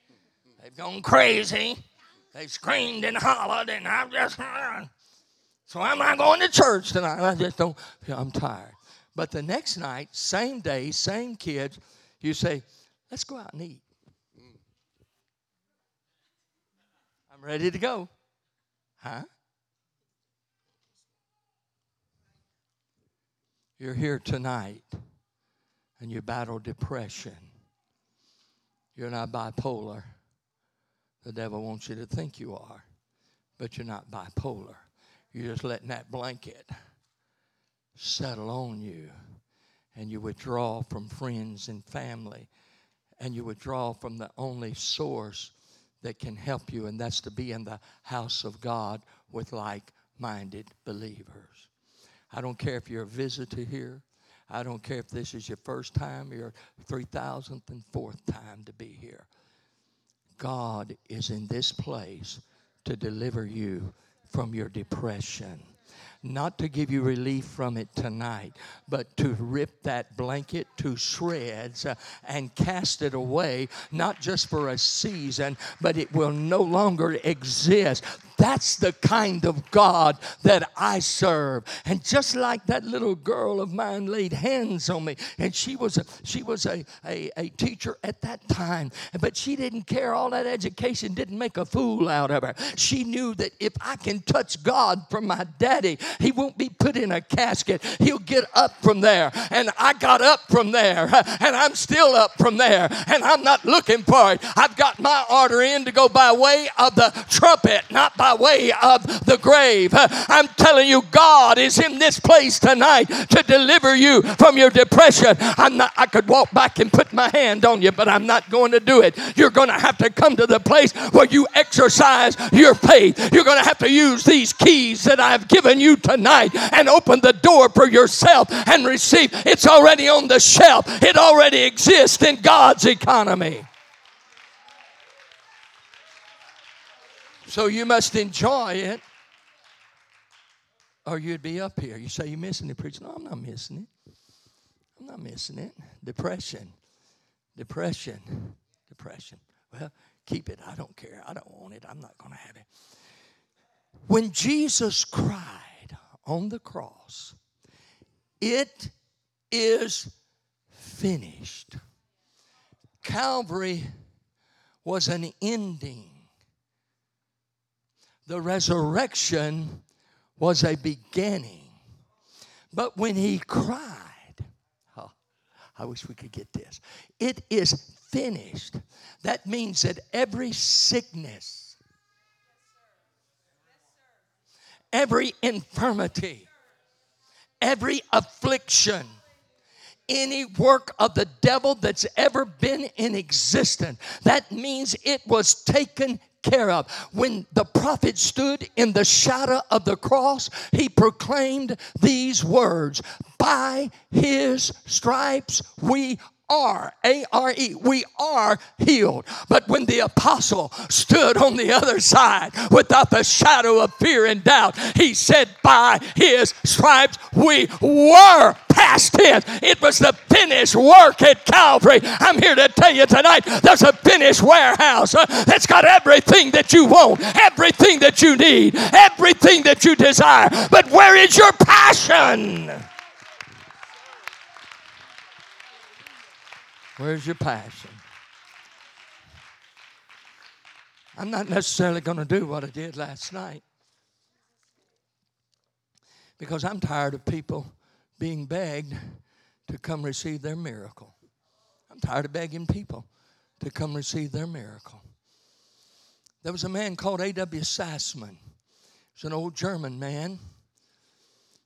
They've gone crazy. They've screamed and hollered, and I've just. So I'm not going to church tonight. I just don't, I'm tired. But the next night, same day, same kids, you say, let's go out and eat. I'm ready to go. Huh? You're here tonight and you battle depression. You're not bipolar. The devil wants you to think you are, but you're not bipolar. You're just letting that blanket settle on you. And you withdraw from friends and family. And you withdraw from the only source that can help you, and that's to be in the house of God with like minded believers. I don't care if you're a visitor here. I don't care if this is your first time your 3,000th and fourth time to be here. God is in this place to deliver you from your depression. Not to give you relief from it tonight, but to rip that blanket to shreds uh, and cast it away, not just for a season, but it will no longer exist. That's the kind of God that I serve. And just like that little girl of mine laid hands on me, and she was a, she was a, a, a teacher at that time, but she didn't care. All that education didn't make a fool out of her. She knew that if I can touch God from my daddy, he won't be put in a casket. He'll get up from there. And I got up from there, and I'm still up from there, and I'm not looking for it. I've got my order in to go by way of the trumpet, not by way of the grave. I'm telling you, God is in this place tonight to deliver you from your depression. I'm not, I could walk back and put my hand on you, but I'm not going to do it. You're going to have to come to the place where you exercise your faith. You're going to have to use these keys that I've given you tonight and open the door for yourself and receive. It's already on the shelf, it already exists in God's economy. So you must enjoy it, or you'd be up here. You say you're missing the preacher. No, I'm not missing it. I'm not missing it. Depression. Depression. Depression. Well, keep it. I don't care. I don't want it. I'm not going to have it. When Jesus cried on the cross, it is finished. Calvary was an ending the resurrection was a beginning. But when he cried, oh, I wish we could get this. It is finished. That means that every sickness, every infirmity, every affliction, any work of the devil that's ever been in existence. That means it was taken care of. When the prophet stood in the shadow of the cross, he proclaimed these words By his stripes we are, A R E, we are healed. But when the apostle stood on the other side without the shadow of fear and doubt, he said, By his stripes we were past tense. It was the finished work at Calvary. I'm here to tell you tonight there's a finished warehouse uh, that's got everything that you want, everything that you need, everything that you desire. But where is your passion? Where's your passion? I'm not necessarily going to do what I did last night because I'm tired of people being begged to come receive their miracle. I'm tired of begging people to come receive their miracle. There was a man called A.W. Sassman. He's an old German man.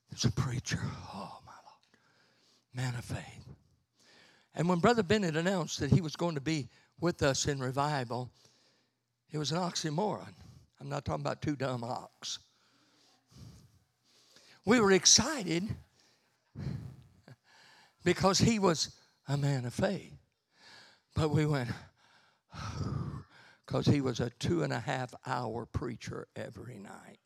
He's a preacher. Oh, my Lord. Man of faith. And when Brother Bennett announced that he was going to be with us in revival, it was an oxymoron. I'm not talking about two dumb ox. We were excited because he was a man of faith. But we went, because he was a two and a half hour preacher every night.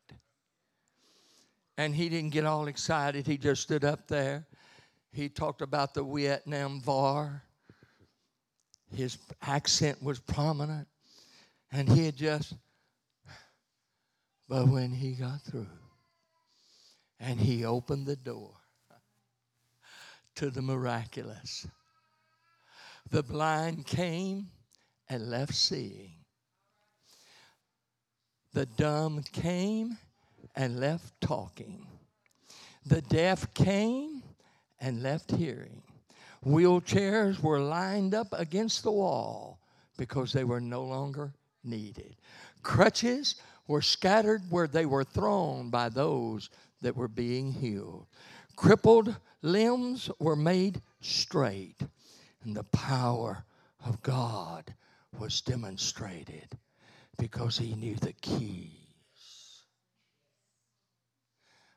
And he didn't get all excited. He just stood up there. He talked about the Vietnam War. His accent was prominent. And he had just, but when he got through and he opened the door to the miraculous, the blind came and left seeing the dumb came and left talking. The deaf came and left hearing. Wheelchairs were lined up against the wall because they were no longer needed. Crutches were scattered where they were thrown by those that were being healed. Crippled limbs were made straight, and the power of God was demonstrated because he knew the keys.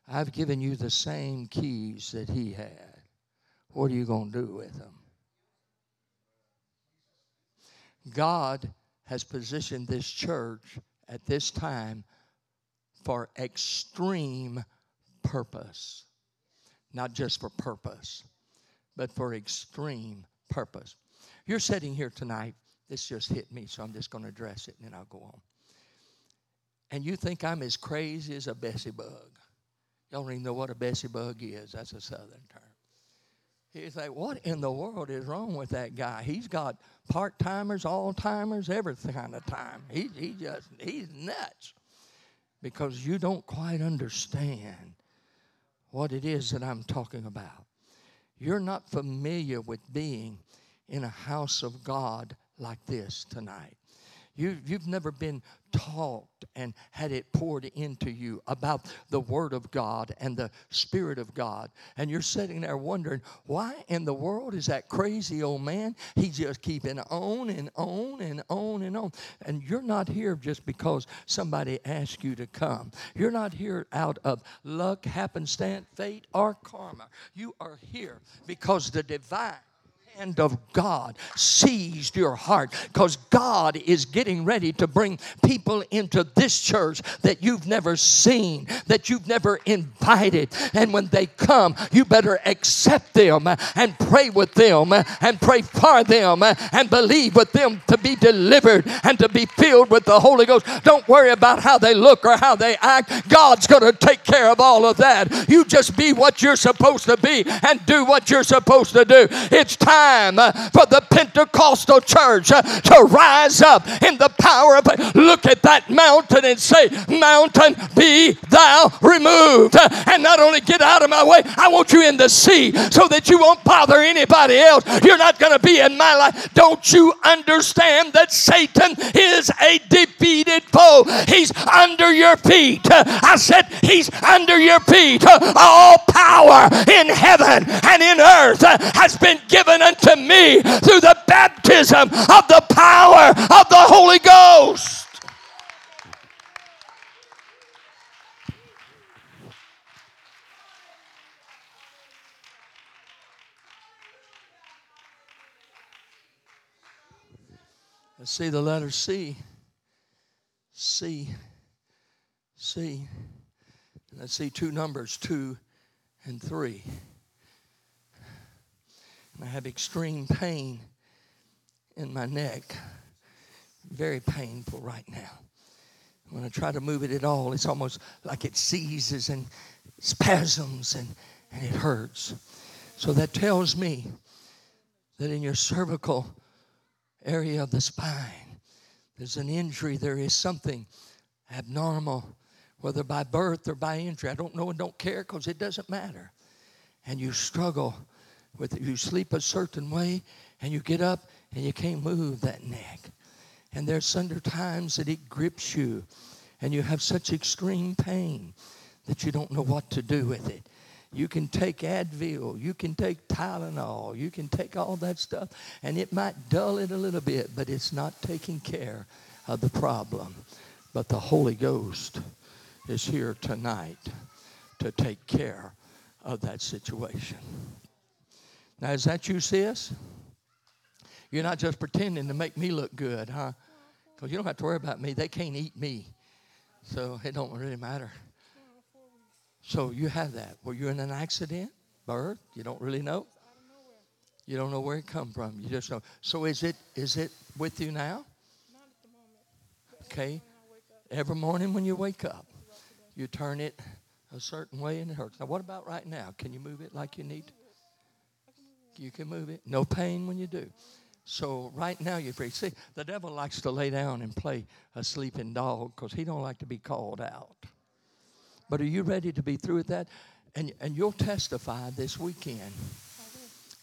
I've given you the same keys that he had. What are you going to do with them? God has positioned this church at this time for extreme purpose. Not just for purpose, but for extreme purpose. You're sitting here tonight this just hit me, so I'm just going to address it and then I'll go on. And you think I'm as crazy as a Bessie bug. Y'all don't even know what a Bessie bug is. That's a southern term. He's like, what in the world is wrong with that guy? He's got part timers, all timers, every kind of time. He, he just, he's nuts because you don't quite understand what it is that I'm talking about. You're not familiar with being in a house of God like this tonight. You, you've never been taught and had it poured into you about the Word of God and the Spirit of God. And you're sitting there wondering, why in the world is that crazy old man? He's just keeping on and on and on and on. And you're not here just because somebody asked you to come. You're not here out of luck, happenstance, fate, or karma. You are here because the divine hand of God seized your heart because God is getting ready to bring people into this church that you've never seen, that you've never invited. And when they come, you better accept them and pray with them and pray for them and believe with them to be delivered and to be filled with the Holy Ghost. Don't worry about how they look or how they act. God's going to take care of all of that. You just be what you're supposed to be and do what you're supposed to do. It's time time for the Pentecostal church to rise up in the power of look at that mountain and say, Mountain, be thou removed. And not only get out of my way, I want you in the sea so that you won't bother anybody else. You're not going to be in my life. Don't you understand that Satan is a defeated foe? He's under your feet. I said, He's under your feet. All power in heaven and in earth has been given unto to me through the baptism of the power of the Holy Ghost. Let's see the letter C. C. C. Let's see two numbers, two and three. I have extreme pain in my neck. Very painful right now. When I try to move it at all, it's almost like it seizes and spasms and, and it hurts. So that tells me that in your cervical area of the spine, there's an injury, there is something abnormal, whether by birth or by injury. I don't know and don't care because it doesn't matter. And you struggle with you sleep a certain way and you get up and you can't move that neck. And there's under times that it grips you and you have such extreme pain that you don't know what to do with it. You can take Advil, you can take Tylenol, you can take all that stuff, and it might dull it a little bit, but it's not taking care of the problem. But the Holy Ghost is here tonight to take care of that situation. Now, is that you, sis? You're not just pretending to make me look good, huh? Because you don't have to worry about me. They can't eat me. So it don't really matter. So you have that. Were you in an accident, birth? You don't really know. You don't know where it come from. You just know. So is it is it with you now? Okay. Every morning when you wake up, you turn it a certain way and it hurts. Now, what about right now? Can you move it like you need? You can move it. No pain when you do. So right now you're free. See, the devil likes to lay down and play a sleeping dog because he don't like to be called out. But are you ready to be through with that? And, and you'll testify this weekend.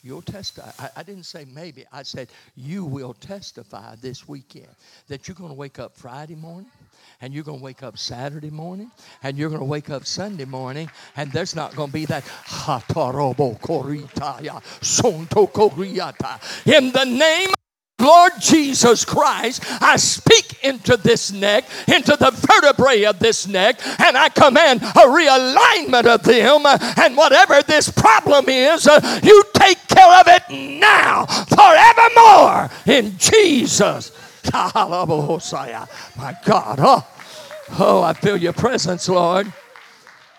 You'll testify. I, I, didn't say maybe. I said you will testify this weekend that you're going to wake up Friday morning and you're going to wake up Saturday morning and you're going to wake up Sunday morning and there's not going to be that in the name Lord Jesus Christ, I speak into this neck, into the vertebrae of this neck, and I command a realignment of them. And whatever this problem is, uh, you take care of it now, forevermore, in Jesus. My God, oh, oh, I feel your presence, Lord.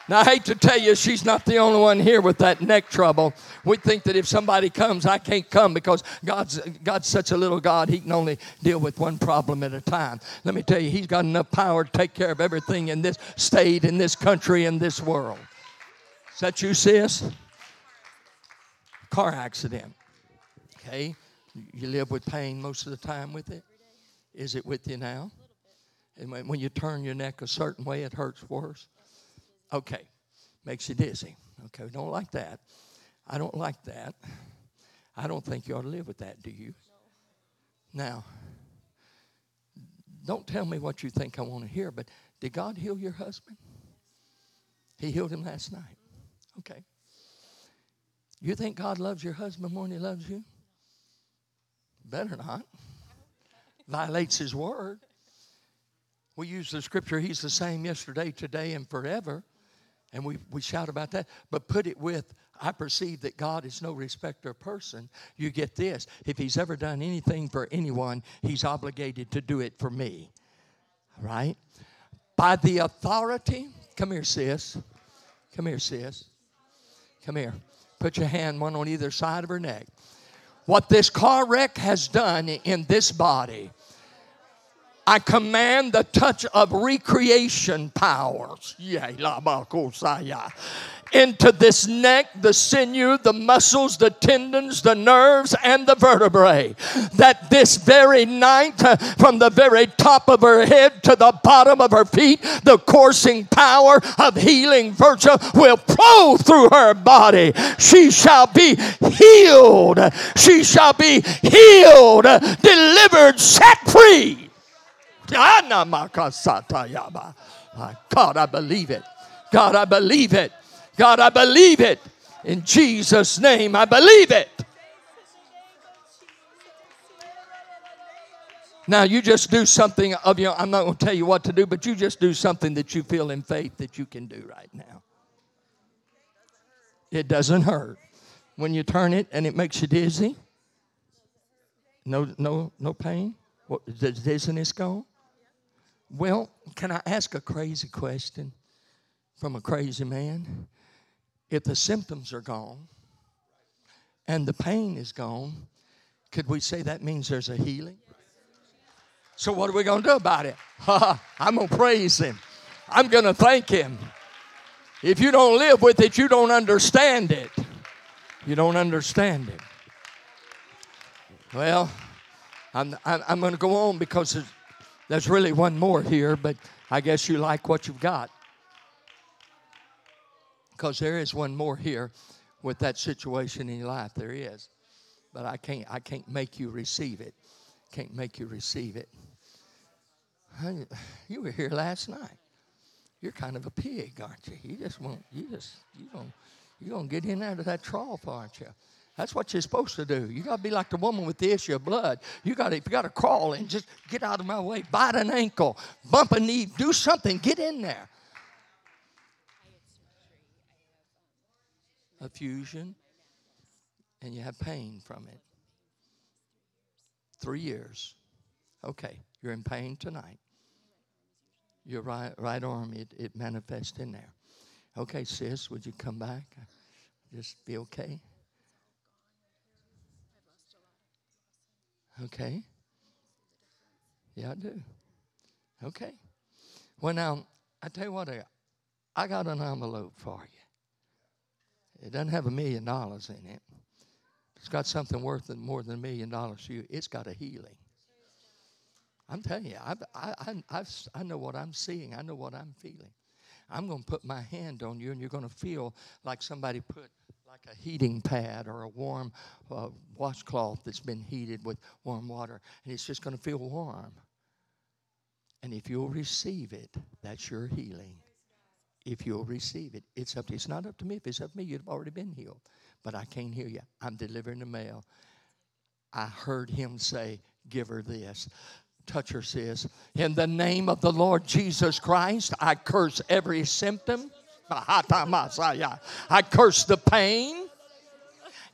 Now, I hate to tell you, she's not the only one here with that neck trouble. We think that if somebody comes, I can't come because God's, God's such a little God, He can only deal with one problem at a time. Let me tell you, He's got enough power to take care of everything in this state, in this country, in this world. Is that you, sis? Car accident. Okay? You live with pain most of the time with it? Is it with you now? And when you turn your neck a certain way, it hurts worse. Okay, makes you dizzy. Okay, don't like that. I don't like that. I don't think you ought to live with that, do you? Now, don't tell me what you think I want to hear, but did God heal your husband? He healed him last night. Okay. You think God loves your husband more than he loves you? Better not. Violates his word. We use the scripture, he's the same yesterday, today, and forever and we, we shout about that. But put it with, I perceive that God is no respecter of person. You get this. If He's ever done anything for anyone, He's obligated to do it for me. Right? By the authority, come here, sis. Come here, sis. Come here. Put your hand one on either side of her neck. What this car wreck has done in this body I command the touch of recreation powers into this neck, the sinew, the muscles, the tendons, the nerves, and the vertebrae. That this very night, uh, from the very top of her head to the bottom of her feet, the coursing power of healing virtue will flow through her body. She shall be healed. She shall be healed, delivered, set free. God, I believe it. God, I believe it. God, I believe it. In Jesus' name, I believe it. Now, you just do something of your, I'm not going to tell you what to do, but you just do something that you feel in faith that you can do right now. It doesn't hurt. When you turn it and it makes you dizzy, no, no, no pain. What, the dizziness gone? Well, can I ask a crazy question from a crazy man? If the symptoms are gone and the pain is gone, could we say that means there's a healing? So, what are we going to do about it? I'm going to praise Him. I'm going to thank Him. If you don't live with it, you don't understand it. You don't understand it. Well, I'm, I'm, going to go on because there's really one more here, but I guess you like what you've got. Because there is one more here. with that situation in your life. There is. But I can't I can't make you receive it. Can't make you receive it. Honey, You were here last night. You're kind of a pig, aren't you? You just won't you just you don't you're gonna get in out of that trough, aren't you? That's what you're supposed to do. You gotta be like the woman with the issue of blood. You gotta, you gotta crawl and just get out of my way, bite an ankle, bump a knee, do something, get in there. A fusion, and you have pain from it. Three years. Okay, you're in pain tonight. Your right, right arm, it, it manifests in there. Okay, sis, would you come back? Just be okay? Okay. Yeah, I do. Okay. Well, now, I tell you what, I, I got an envelope for you. It doesn't have a million dollars in it. It's got something worth more than a million dollars to you. It's got a healing. I'm telling you, I've, I, I, I've, I know what I'm seeing. I know what I'm feeling. I'm going to put my hand on you, and you're going to feel like somebody put like a heating pad or a warm uh, washcloth that's been heated with warm water, and it's just going to feel warm. And if you'll receive it, that's your healing. If you'll receive it, it's up to It's not up to me. If it's up to me, you'd have already been healed. But I can't hear you. I'm delivering the mail. I heard him say, Give her this touch her, sis. In the name of the Lord Jesus Christ, I curse every symptom. I curse the pain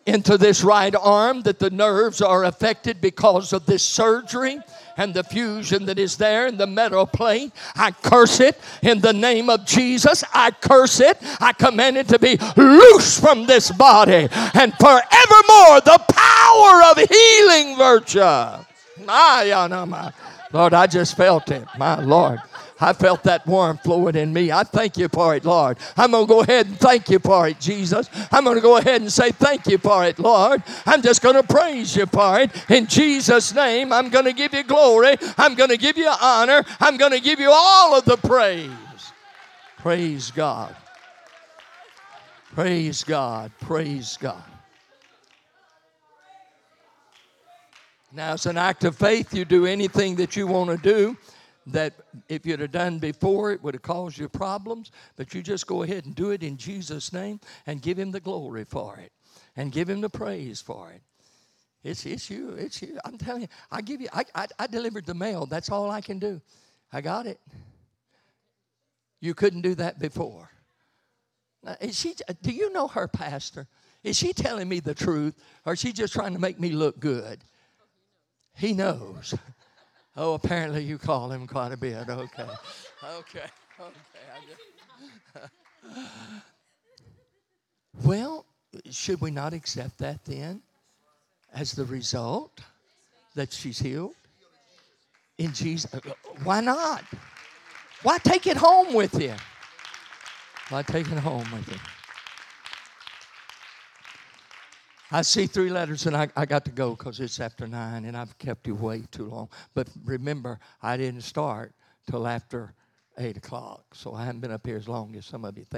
into this right arm that the nerves are affected because of this surgery and the fusion that is there in the metal plate. I curse it in the name of Jesus. I curse it. I command it to be loose from this body and forevermore the power of healing virtue. My, Lord, I just felt it. My Lord. I felt that warm flowing in me. I thank you for it, Lord. I'm going to go ahead and thank you for it, Jesus. I'm going to go ahead and say thank you for it, Lord. I'm just going to praise you for it. In Jesus' name, I'm going to give you glory. I'm going to give you honor. I'm going to give you all of the praise. Praise God. Praise God. Praise God. Now, it's an act of faith. You do anything that you want to do that if you'd have done before, it would have caused you problems. But you just go ahead and do it in Jesus' name and give Him the glory for it and give Him the praise for it. It's, it's you. It's you. I'm telling you, I give you, I, I, I delivered the mail. That's all I can do. I got it. You couldn't do that before. Now, is she, uh, do you know her pastor? Is she telling me the truth or is she just trying to make me look good? He knows. Oh, apparently you call him quite a bit. Okay. Okay. Okay. well, should we not accept that then as the result that she's healed? In Jesus. Why not? Why take it home with you? Why take it home with you? I see three letters and I, I got to go because it's after nine and I've kept you way too long. But remember, I didn't start till after eight o'clock, so I haven't been up here as long as some of you think.